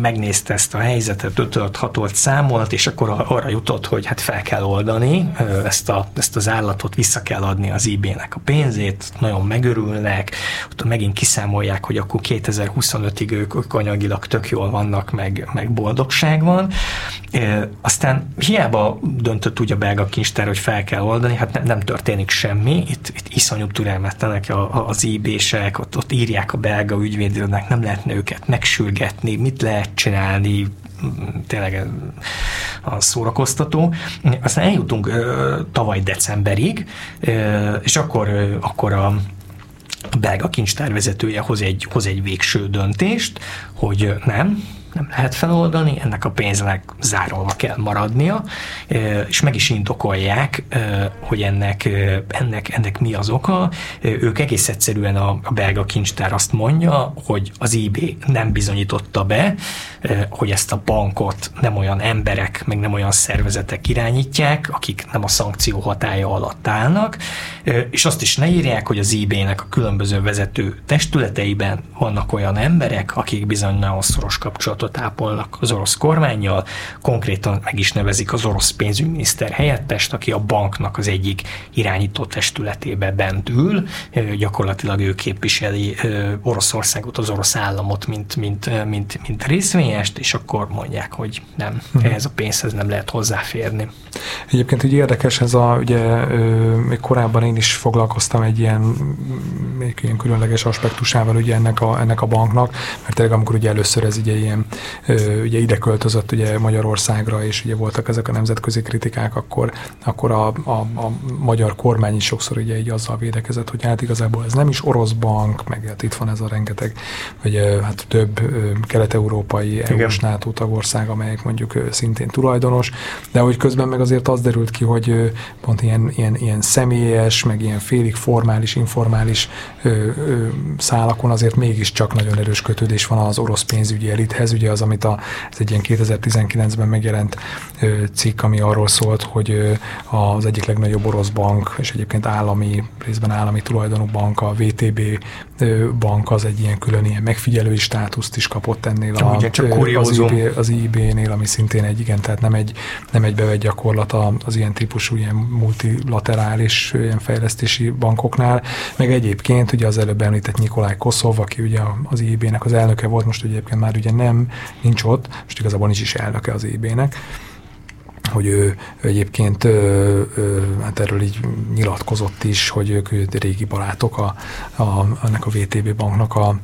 megnézte ezt a helyzetet, ötölt, hatolt, számolt, és akkor arra jutott, hogy hát fel kell oldani ezt, a, ezt az állatot, vissza kell adni az IB-nek a pénzét, nagyon megörülnek, ott megint kiszámolják, hogy akkor 2025-ig ők, ők anyagilag tök jól vannak, meg, meg boldogság van. Aztán hiába döntött úgy a belga kincstár, hogy fel kell oldani, hát nem, nem történik semmi, itt, itt iszonyú türelmetlenek az IB-sek, ott, ott írják a belga ügyvédőnek, nem lehetne őket megsürgetni, mit lehet csinálni, tényleg a szórakoztató. Aztán eljutunk tavaly decemberig, és akkor, akkor a belga kincstár vezetője hoz egy, hoz egy végső döntést, hogy nem, nem lehet feloldani, ennek a pénznek zárolva kell maradnia, és meg is indokolják, hogy ennek, ennek, ennek mi az oka. Ők egész egyszerűen a, a belga kincstár azt mondja, hogy az IB nem bizonyította be, hogy ezt a bankot nem olyan emberek, meg nem olyan szervezetek irányítják, akik nem a szankció hatája alatt állnak, és azt is ne hogy az IB-nek a különböző vezető testületeiben vannak olyan emberek, akik bizony nagyon szoros kapcsolatot kapcsolatot ápolnak az orosz kormányjal, konkrétan meg is nevezik az orosz pénzügyminiszter helyettest, aki a banknak az egyik irányító testületébe bent ül, gyakorlatilag ő képviseli Oroszországot, az orosz államot, mint, mint, mint, mint részvényest, és akkor mondják, hogy nem, uh-huh. ehhez a pénzhez nem lehet hozzáférni. Egyébként ugye érdekes ez a, ugye még korábban én is foglalkoztam egy ilyen, még ilyen különleges aspektusával ugye ennek a, ennek a banknak, mert tényleg amikor ugye először ez ugye ilyen, ugye ide költözött ugye Magyarországra, és ugye voltak ezek a nemzetközi kritikák, akkor, akkor a, a, a magyar kormány is sokszor ugye így azzal védekezett, hogy hát igazából ez nem is orosz bank, meg hát itt van ez a rengeteg, vagy hát több kelet-európai EU-s NATO tagország, amelyek mondjuk szintén tulajdonos, de hogy közben meg azért az derült ki, hogy pont ilyen, ilyen, ilyen személyes, meg ilyen félig formális, informális ö, ö, szálakon azért mégiscsak nagyon erős kötődés van az orosz pénzügyi elithez. Ugye az, amit a, ez egy ilyen 2019-ben megjelent cikk, ami arról szólt, hogy az egyik legnagyobb orosz bank, és egyébként állami, részben állami tulajdonú bank, a VTB bank az egy ilyen külön ilyen megfigyelői státuszt is kapott ennél a, csak az, IB, az IB-nél, ami szintén egy, igen, tehát nem egy, nem egy bevett gyakorlat az ilyen típusú ilyen multilaterális ilyen fejlesztési bankoknál, meg egyébként ugye az előbb említett Nikolaj Koszov, aki ugye az IB-nek az elnöke volt, most ugye egyébként már ugye nem, nincs ott, most igazából nincs is elnöke az IB-nek, hogy ő, ő egyébként ö, ö, hát erről így nyilatkozott is, hogy ők, régi barátok a, a, ennek a VTB banknak a,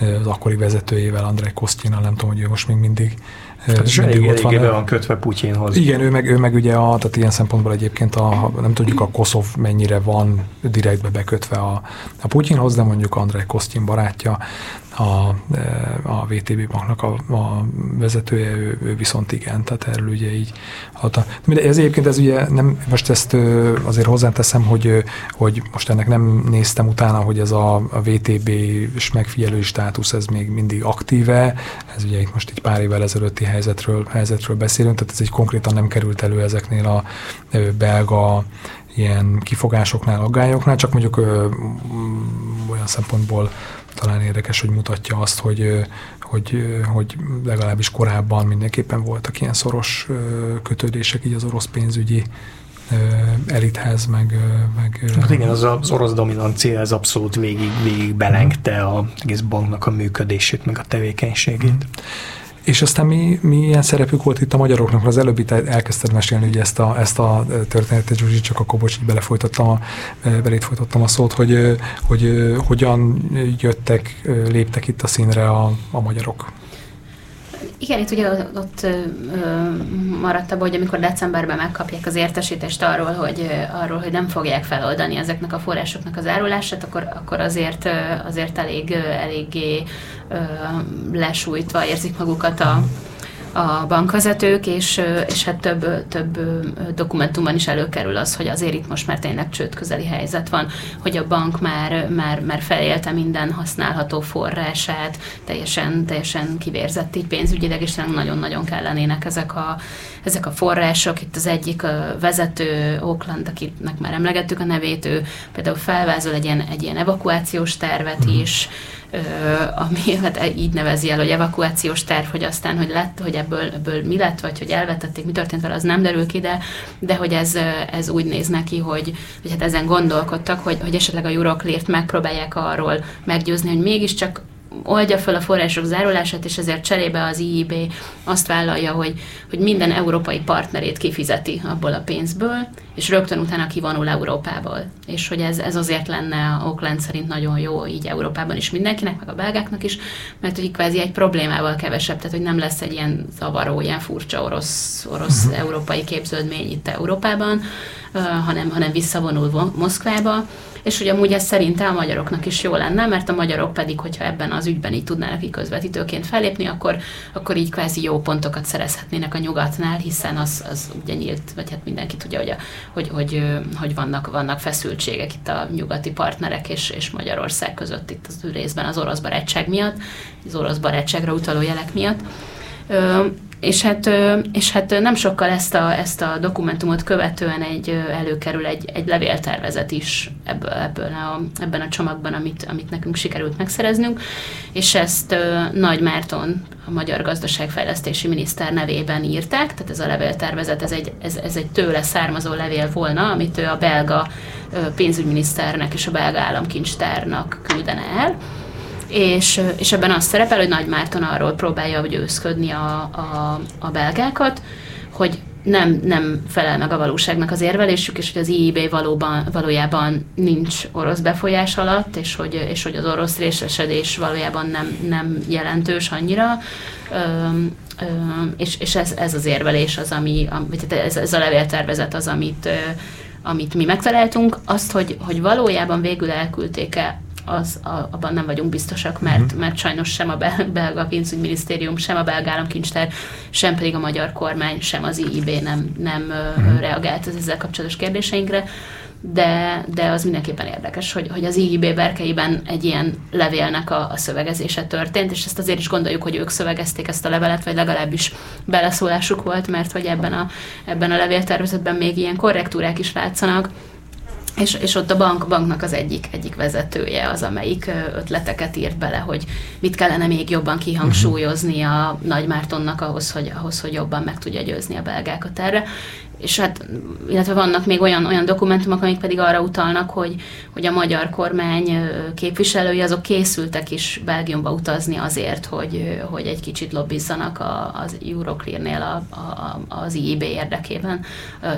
az akkori vezetőjével, Andrei Kosztyinal, nem tudom, hogy ő most még mindig Hát és elég, ott van, van kötve Putyinhoz. Igen, ő meg, ő meg ugye, a, tehát ilyen szempontból egyébként a, nem tudjuk a Koszov mennyire van direktbe bekötve a, a Putyinhoz, de mondjuk Andrei Kosztyin barátja, a, e, a VTB banknak a, a vezetője, ő, ő viszont igen, tehát erről ugye így. De ez egyébként ez ugye nem, most ezt azért hozzáteszem, hogy, hogy most ennek nem néztem utána, hogy ez a, a VTB-s megfigyelői státusz, ez még mindig aktíve, ez ugye itt most egy pár évvel ezelőtti helyzetről, helyzetről beszélünk, tehát ez egy konkrétan nem került elő ezeknél a belga ilyen kifogásoknál, aggályoknál, csak mondjuk ö, olyan szempontból talán érdekes, hogy mutatja azt, hogy, hogy, hogy legalábbis korábban mindenképpen voltak ilyen szoros kötődések így az orosz pénzügyi elithez, meg... meg hát igen, az, az orosz dominancia ez abszolút végig, végig belengte az egész banknak a működését, meg a tevékenységét. Mm. És aztán mi, milyen szerepük volt itt a magyaroknak? Az előbb itt elkezdted mesélni ugye ezt a, ezt a történetet, Zsuzsi, csak akkor bocs, így belefolytottam a, belét folytottam a szót, hogy, hogy hogyan jöttek, léptek itt a színre a, a magyarok. Igen, itt ugye ott ö, maradt abban, hogy amikor decemberben megkapják az értesítést arról, hogy arról, hogy nem fogják feloldani ezeknek a forrásoknak az árulását, akkor, akkor azért, azért elég, eléggé ö, lesújtva érzik magukat a, a bankvezetők, és, és hát több, több dokumentumban is előkerül az, hogy azért itt most már tényleg csőd közeli helyzet van, hogy a bank már, már, már felélte minden használható forrását, teljesen, teljesen kivérzett így pénzügyileg, és nagyon-nagyon kellenének ezek a, ezek a források. Itt az egyik vezető, Oakland, akinek már emlegettük a nevét, ő például felvázol egy ilyen, egy ilyen evakuációs tervet mm. Ami [laughs] hát így nevezi el, hogy evakuációs terv, hogy aztán, hogy lett, hogy ebből, ebből mi lett, vagy hogy elvetették, mi történt vele, az nem derül ki, de, de hogy ez, ez úgy néz neki, hogy, hogy hát ezen gondolkodtak, hogy, hogy esetleg a Euroclear-t megpróbálják arról meggyőzni, hogy mégiscsak oldja fel a források zárulását, és ezért cserébe az IIB azt vállalja, hogy, hogy minden európai partnerét kifizeti abból a pénzből, és rögtön utána kivonul Európából. És hogy ez, ez azért lenne a Oakland szerint nagyon jó így Európában is mindenkinek, meg a belgáknak is, mert hogy kvázi egy problémával kevesebb, tehát hogy nem lesz egy ilyen zavaró, ilyen furcsa orosz, orosz uh-huh. európai képződmény itt Európában, hanem, hanem visszavonul Moszkvába, és hogy amúgy ez szerintem a magyaroknak is jó lenne, mert a magyarok pedig, hogyha ebben az ügyben így tudnának így közvetítőként fellépni, akkor, akkor így kvázi jó pontokat szerezhetnének a nyugatnál, hiszen az, az ugye nyílt, vagy hát mindenki tudja, hogy, a, hogy, hogy, hogy vannak, vannak feszültségek itt a nyugati partnerek és, és Magyarország között itt az részben az orosz barátság miatt, az orosz barátságra utaló jelek miatt és hát, és hát nem sokkal ezt a, ezt a dokumentumot követően egy, előkerül egy, egy levéltervezet is ebből, ebből a, ebben a csomagban, amit, amit nekünk sikerült megszereznünk, és ezt Nagy Márton, a Magyar Gazdaságfejlesztési Miniszter nevében írták, tehát ez a levéltervezet, ez egy, ez, ez egy tőle származó levél volna, amit ő a belga pénzügyminiszternek és a belga államkincstárnak küldene el, és, és ebben az szerepel, hogy Nagy Márton arról próbálja győzködni a, a, a belgákat, hogy nem, nem felel meg a valóságnak az érvelésük, és hogy az IIB valóban, valójában nincs orosz befolyás alatt, és hogy, és hogy az orosz részesedés valójában nem, nem jelentős annyira. Ö, ö, és és ez, ez az érvelés az, ami, vagy ez, ez a levéltervezet az, amit, amit mi megtaláltunk. Azt, hogy, hogy valójában végül elküldték-e az, a, abban nem vagyunk biztosak, mert, uh-huh. mert sajnos sem a belga pénzügyminisztérium, sem a belga államkincstár, sem pedig a magyar kormány, sem az IIB nem, nem uh-huh. reagált az ezzel kapcsolatos kérdéseinkre de, de az mindenképpen érdekes, hogy, hogy az IIB berkeiben egy ilyen levélnek a, a szövegezése történt, és ezt azért is gondoljuk, hogy ők szövegezték ezt a levelet, vagy legalábbis beleszólásuk volt, mert hogy ebben a, ebben a levéltervezetben még ilyen korrektúrák is látszanak, és, és ott a bank, banknak az egyik, egyik vezetője az, amelyik ötleteket írt bele, hogy mit kellene még jobban kihangsúlyozni a Nagy Mártonnak ahhoz, hogy, ahhoz, hogy jobban meg tudja győzni a belgákat erre és hát, illetve vannak még olyan, olyan dokumentumok, amik pedig arra utalnak, hogy, hogy a magyar kormány képviselői azok készültek is Belgiumba utazni azért, hogy, hogy egy kicsit lobbizzanak a, az Euroclear-nél a, a, az IIB érdekében.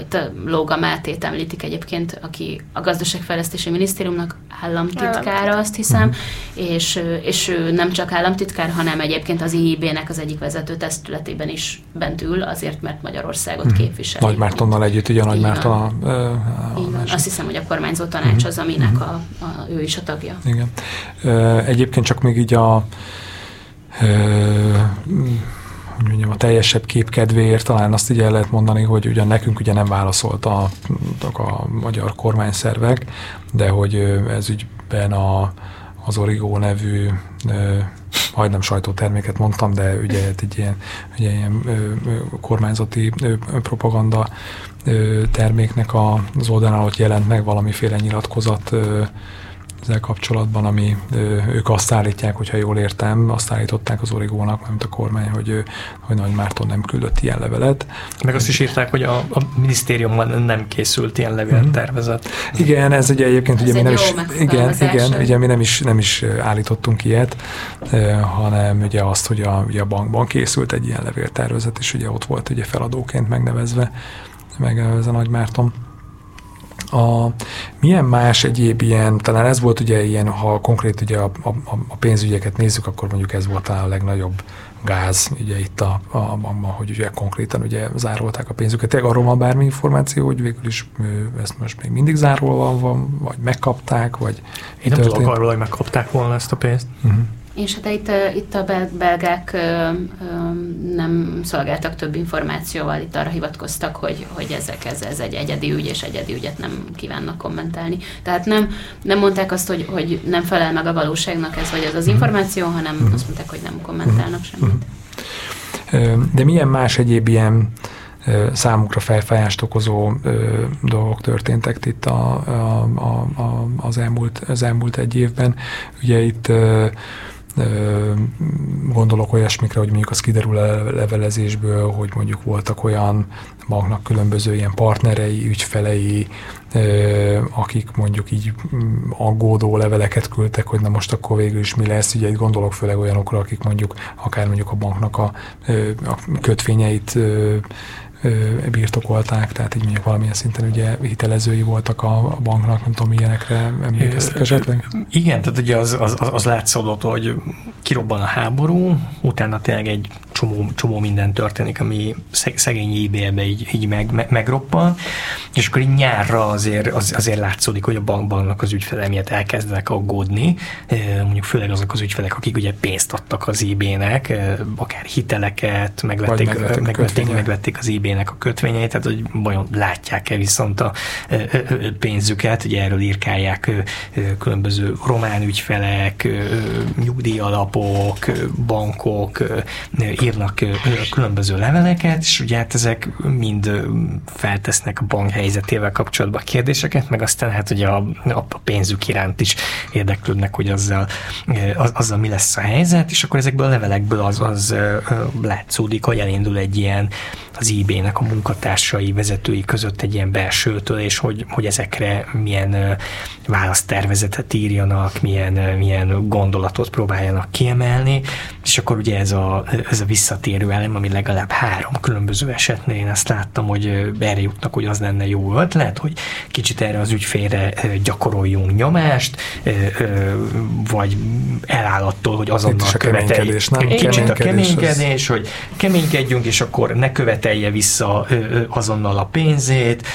Itt Lóga Mátét említik egyébként, aki a gazdaságfejlesztési minisztériumnak államtitkára, azt hiszem, uh-huh. és, és nem csak államtitkár, hanem egyébként az IIB-nek az egyik vezető testületében is bent ül, azért, mert Magyarországot uh-huh. képviseli. Nagy Mártonnal együtt, ugye Nagy Márton a, a, a Azt hiszem, hogy a kormányzó tanács uh-huh. az, aminek uh-huh. a, a, ő is a tagja. Igen. Egyébként csak még így a hogy mondjam, a teljesebb kép kedvéért talán azt így el lehet mondani, hogy ugyan nekünk ugye nem válaszoltak a magyar kormányszervek, de hogy ez ügyben a, az Origo nevű majdnem sajtóterméket mondtam, de ugye hát egy ilyen, ugye ilyen kormányzati propaganda terméknek az oldalán ott jelent meg valamiféle nyilatkozat ezzel kapcsolatban, ami ők azt állítják, hogyha jól értem, azt állították az Origónak, mint a kormány, hogy, hogy Nagy Márton nem küldött ilyen levelet. Meg azt is írták, hogy a, a minisztériumban nem készült ilyen levéltervezet. Mm-hmm. Igen, ez ugye egyébként ugye mi nem is, igen, igen, ugye mi nem is, nem is állítottunk ilyet, hanem ugye azt, hogy a, ugye a bankban készült egy ilyen levéltervezet, és ugye ott volt ugye feladóként megnevezve, megnevezve Nagy Márton. A, milyen más egyéb ilyen, talán ez volt ugye ilyen, ha konkrét ugye a, a, a pénzügyeket nézzük, akkor mondjuk ez volt talán a legnagyobb gáz ugye itt a, a bankban, hogy ugye konkrétan ugye zárolták a pénzüket. Tényleg arról van bármi információ, hogy végül is ezt most még mindig zárolva van, vagy megkapták, vagy Én nem tudok arról, hogy megkapták volna ezt a pénzt. Uh-huh. És hát itt, itt a belgák nem szolgáltak több információval, itt arra hivatkoztak, hogy, hogy ezek, ez, ez egy egyedi ügy, és egyedi ügyet nem kívánnak kommentálni. Tehát nem, nem mondták azt, hogy, hogy nem felel meg a valóságnak ez vagy ez az mhm. információ, hanem uh-huh. azt mondták, hogy nem kommentálnak semmit. Uh-huh. De milyen más egyéb ilyen számukra felfájást okozó dolgok történtek itt a, a, a, az, elmúlt, az elmúlt egy évben. Ugye itt Gondolok olyasmikre, hogy mondjuk az kiderül a levelezésből, hogy mondjuk voltak olyan banknak különböző ilyen partnerei, ügyfelei, akik mondjuk így mm, aggódó leveleket küldtek, hogy na most akkor végül is mi lesz. Ugye itt gondolok főleg olyanokra, akik mondjuk akár mondjuk a banknak a, a kötvényeit birtokolták, tehát így mondjuk valamilyen szinten ugye hitelezői voltak a, banknak, nem tudom, ilyenekre emlékeztek esetleg? Igen, tehát ugye az, az, az látszódott, hogy kirobban a háború, utána tényleg egy csomó, csomó minden történik, ami szegény IBM-be így, így meg, meg, megroppan, és akkor így nyárra azért, az, azért látszódik, hogy a banknak az ügyfele miatt elkezdenek aggódni, mondjuk főleg azok az ügyfelek, akik ugye pénzt adtak az IB-nek, akár hiteleket, megvették, megvették, megvették, megvették az IB-nek a kötvényeit, tehát hogy vajon látják-e viszont a pénzüket, ugye erről írkálják különböző román ügyfelek, nyugdíjalapok, bankok, írnak különböző leveleket, és ugye hát ezek mind feltesznek a bank helyzetével kapcsolatban kérdéseket, meg aztán hát ugye a, a pénzük iránt is érdeklődnek, hogy azzal, az, azzal mi lesz a helyzet, és akkor ezekből a levelekből az, az látszódik, hogy elindul egy ilyen az IB-nek a munkatársai, vezetői között egy ilyen belsőtől, és hogy, hogy ezekre milyen választervezetet írjanak, milyen, milyen gondolatot próbáljanak kiemelni, és akkor ugye ez a, ez a visszatérő elem, ami legalább három különböző esetnél én azt láttam, hogy erre jutnak, hogy az lenne jó ötlet, hogy kicsit erre az ügyfélre gyakoroljunk nyomást, vagy eláll attól, hogy azonnal követeljük. Kicsit a keménykedés, hogy keménykedjünk, és akkor ne követelje vissza azonnal a pénzét,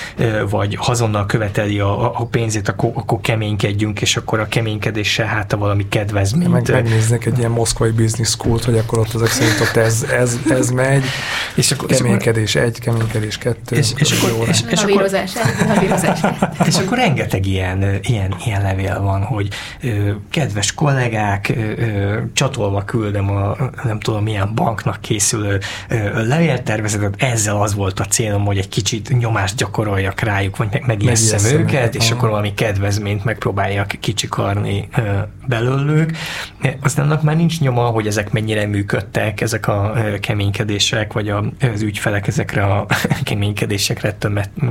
vagy azonnal követeli a, a pénzét, akkor, akkor keménykedjünk, és akkor a keménykedéssel hát a valami kedvezményt. Meg, megnéznek egy ilyen moszkvai business school hogy akkor ott ezek szerint ott ez, ez, ez megy, és akkor, keménykedés egy, keménykedés kettő. És, és, akkor, és, és, akkor, és akkor rengeteg ilyen, ilyen, ilyen levél van, hogy ö, kedves kollégák, ö, ö, csatolva küldem a nem tudom milyen banknak készülő ö, levéltervezetet, ezzel az volt a célom, hogy egy kicsit nyomást gyakoroljak rájuk, vagy meg, megijesszem őket, és akkor valami kedvezményt megpróbáljak kicsikarni belőlük. Aztán annak már nincs nyoma, hogy ezek mennyire működtek, ezek a keménykedések, vagy az ügyfelek ezekre a [laughs] keménykedésekre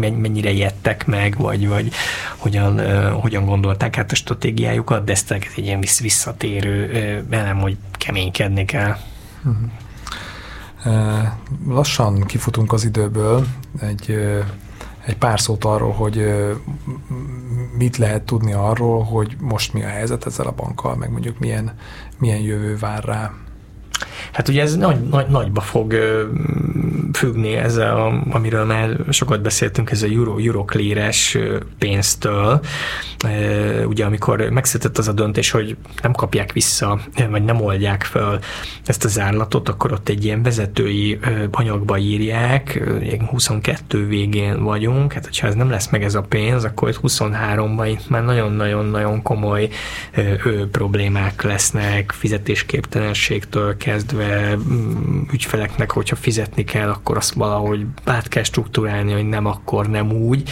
mennyire jettek meg, vagy, vagy hogyan, hogyan gondolták át a stratégiájukat, de ez egy ilyen visszatérő elem, hogy keménykedni kell. Uh-huh. Lassan kifutunk az időből, egy, egy pár szót arról, hogy mit lehet tudni arról, hogy most mi a helyzet ezzel a bankkal, meg mondjuk milyen, milyen jövő vár rá. Hát ugye ez nagy, nagy, nagyba fog függni ezzel, amiről már sokat beszéltünk, ez a Euro, Euroclear-es pénztől. Ugye amikor megszületett az a döntés, hogy nem kapják vissza, vagy nem oldják fel ezt az árlatot, akkor ott egy ilyen vezetői anyagba írják, 22 végén vagyunk, hát hogyha ez nem lesz meg ez a pénz, akkor itt 23-ban itt már nagyon-nagyon-nagyon komoly problémák lesznek, fizetésképtelenségtől kezdve mm, ügyfeleknek, hogyha fizetni kell, akkor azt valahogy át kell struktúrálni, hogy nem akkor, nem úgy.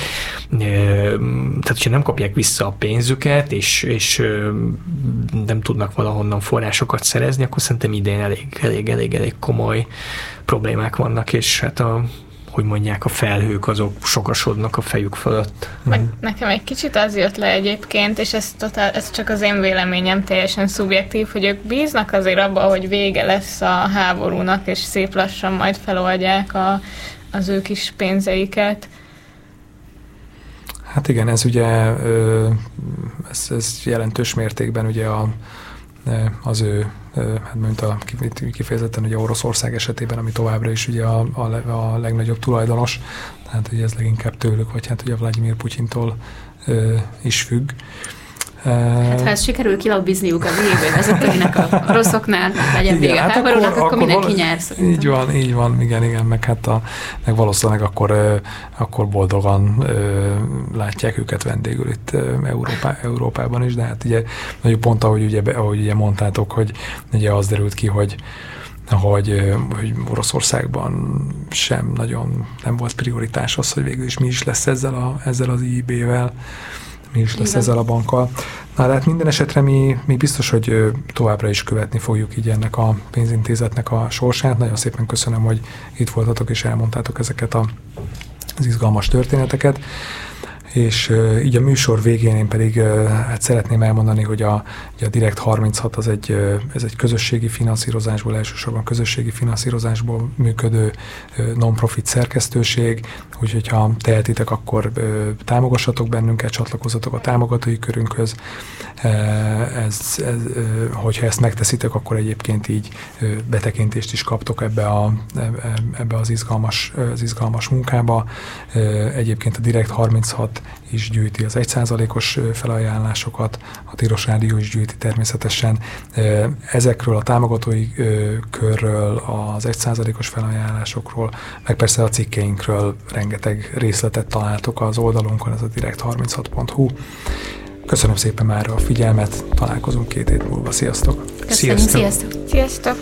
Tehát, hogyha nem kapják vissza a pénzüket, és, és nem tudnak valahonnan forrásokat szerezni, akkor szerintem idén elég, elég, elég, elég komoly problémák vannak, és hát a hogy mondják, a felhők azok sokasodnak a fejük fölött. Meg nekem egy kicsit az jött le egyébként, és ez, totál, ez csak az én véleményem teljesen szubjektív, hogy ők bíznak azért abba, hogy vége lesz a háborúnak, és szép lassan majd feloldják a, az ő kis pénzeiket. Hát igen, ez ugye ez, ez jelentős mértékben ugye a, az ő hát mint a, kifejezetten ugye Oroszország esetében, ami továbbra is ugye a, a, a legnagyobb tulajdonos, tehát ugye ez leginkább tőlük, vagy hát ugye Vladimir Putyintól is függ. Hát ha ezt sikerül kilobbizniuk a végén vezetőinek a rosszoknál, legyen vége hát háborúnak, akkor, akkor, mindenki nyer szerintem. Így van, így van, igen, igen, meg hát a, meg valószínűleg akkor, akkor boldogan látják őket vendégül itt Európá, Európában is, de hát ugye nagyon pont ahogy ugye, ahogy ugye mondtátok, hogy ugye az derült ki, hogy hogy, hogy Oroszországban sem nagyon nem volt prioritás az, hogy végül is mi is lesz ezzel, a, ezzel az IB-vel mi is lesz Igen. ezzel a bankkal. Na, de hát minden esetre mi, mi biztos, hogy továbbra is követni fogjuk így ennek a pénzintézetnek a sorsát. Nagyon szépen köszönöm, hogy itt voltatok és elmondtátok ezeket a, az izgalmas történeteket és így a műsor végén én pedig hát szeretném elmondani, hogy a, a Direkt 36 az egy, ez egy közösségi finanszírozásból, elsősorban közösségi finanszírozásból működő non-profit szerkesztőség, úgyhogy ha tehetitek, akkor támogassatok bennünket, csatlakozzatok a támogatói körünkhöz. Ez, ez, hogyha ezt megteszitek, akkor egyébként így betekintést is kaptok ebbe, a, ebbe az, izgalmas, az izgalmas munkába. Egyébként a Direkt 36 is gyűjti az 1%-os felajánlásokat, a Tiros Rádió is gyűjti természetesen. Ezekről a támogatói körről, az 1%-os felajánlásokról, meg persze a cikkeinkről rengeteg részletet találtok az oldalunkon, ez a direkt36.hu. Köszönöm szépen már a figyelmet, találkozunk két hét múlva. Sziasztok! Köszönjük, sziasztok! Sziasztok!